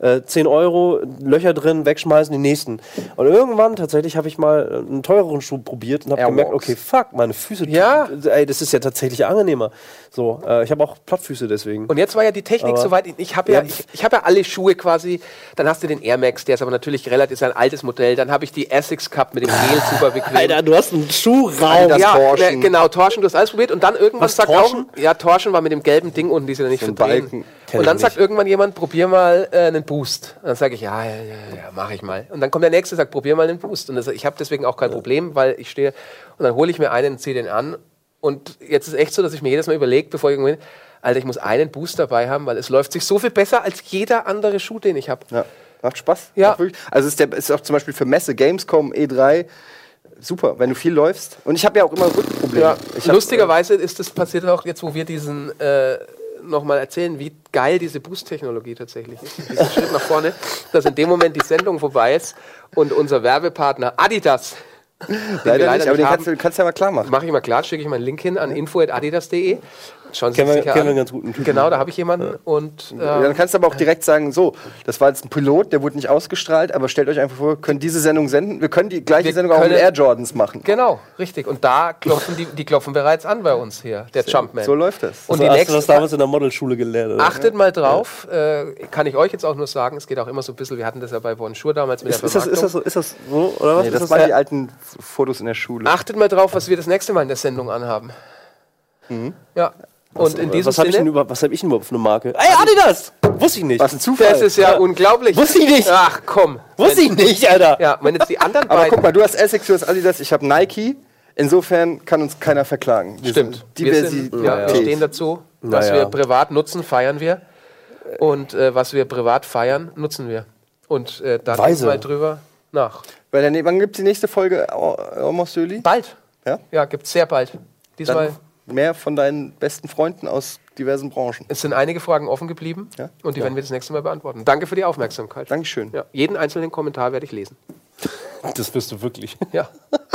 Äh, 10 Euro, Löcher drin, wegschmeißen, die nächsten. Und irgendwann tatsächlich habe ich mal äh, einen teureren Schuh probiert und habe gemerkt, okay, fuck, meine Füße, Ja. ey, das ist ja tatsächlich angenehmer. So, äh, ich habe auch Plattfüße deswegen. Und jetzt war ja die Technik Aber- soweit. Ich habe ja, Ja. ich, ich hab ja alle Schuhe quasi. Dann hast du den Air Max, der ist aber natürlich relativ ist ein altes Modell. Dann habe ich die Essex Cup mit dem Gel super bequem. du hast einen Schuhraum. Das ja, Torschen. ne, genau, Torschen, du hast alles probiert und dann irgendwann Was, sagt Torschen? auch, ja, Torschen war mit dem gelben Ding unten, die sie da nicht verdrehen. Balken. Kenn Und dann sagt irgendwann jemand, probier mal äh, einen Boost. Und dann sage ich, ja, ja, ja, ja, mach ich mal. Und dann kommt der nächste, sagt, probier mal einen Boost. Und das, ich habe deswegen auch kein Problem, weil ich stehe und dann hole ich mir einen und ziehe den an. Und jetzt ist echt so, dass ich mir jedes Mal überlege, bevor ich irgendwo hin, Alter, ich muss einen Boost dabei haben, weil es läuft sich so viel besser als jeder andere Schuh, den ich habe. Ja, macht Spaß. Ja. Macht Also ist, der, ist auch zum Beispiel für Messe, Gamescom, E3, super, wenn du viel läufst. Und ich habe ja auch immer Rückenprobleme. Ja, hab, lustigerweise ist das passiert auch jetzt, wo wir diesen äh, nochmal erzählen, wie geil diese Boost-Technologie tatsächlich ist. Dieser Schritt nach vorne, dass in dem Moment die Sendung vorbei ist und unser Werbepartner Adidas, den leider, leider nicht, aber den kannst du kannst du ja mal klar machen. mache ich mal klar, schicke ich mal einen Link hin an info.adidas.de. Schauen Sie Kennen wir- sich sicher kennen wir einen ganz guten Typen. Genau, da habe ich jemanden und Ja, äh, dann kannst du aber auch direkt sagen, so, das war jetzt ein Pilot, der wurde nicht ausgestrahlt, aber stellt euch einfach vor, wir können diese Sendung senden. Wir können die gleiche Wir Sendung auch mit Air Jordans machen. genau, richtig. Und da klopfen die, die klopfen bereits an bei uns hier, der Jumpman. So läuft das. Und Und die hast du das damals in der Modelschule gelernt, oder? Achtet mal drauf, äh, kann ich euch jetzt auch nur sagen, es geht auch immer so ein bisschen, wir hatten das ja bei Bonjour damals mit ist, der ist, das, ist, das so, ist das so, oder was? Nee, das das waren äh, die alten Fotos in der Schule. Achtet mal drauf, was wir das nächste Mal in der Sendung anhaben. Ja. Und in diesem was habe ich, denn Sinne, über- was hab ich denn überhaupt für eine Marke? Ey, Adidas! Wusste ich nicht. Was ein Zufall. das ist ja, unglaublich. Wusste ich nicht. Ach komm. Wusste ich nicht, Alter. Ja, wenn jetzt die anderen aber beiden. guck mal, du hast Essex, du hast Adidas, ich habe Nike. Insofern kann uns keiner verklagen. Wir Stimmt. Wir, sind, ja, wir stehen dazu. Was wir privat nutzen, feiern wir. Und äh, was wir privat feiern, nutzen wir. Und äh, da denken wir mal drüber nach. Bei der, wann gibt es die nächste Folge Almost Early? Bald. Ja? Ja, gibt's sehr bald. Diesmal. Dann mehr von deinen besten Freunden aus diversen Branchen. Es sind einige Fragen offen geblieben Ja? und die werden wir das nächste Mal beantworten. Danke für die Aufmerksamkeit. Dankeschön. Ja, jeden einzelnen Kommentar werde ich lesen. Das wirst du wirklich. Ja.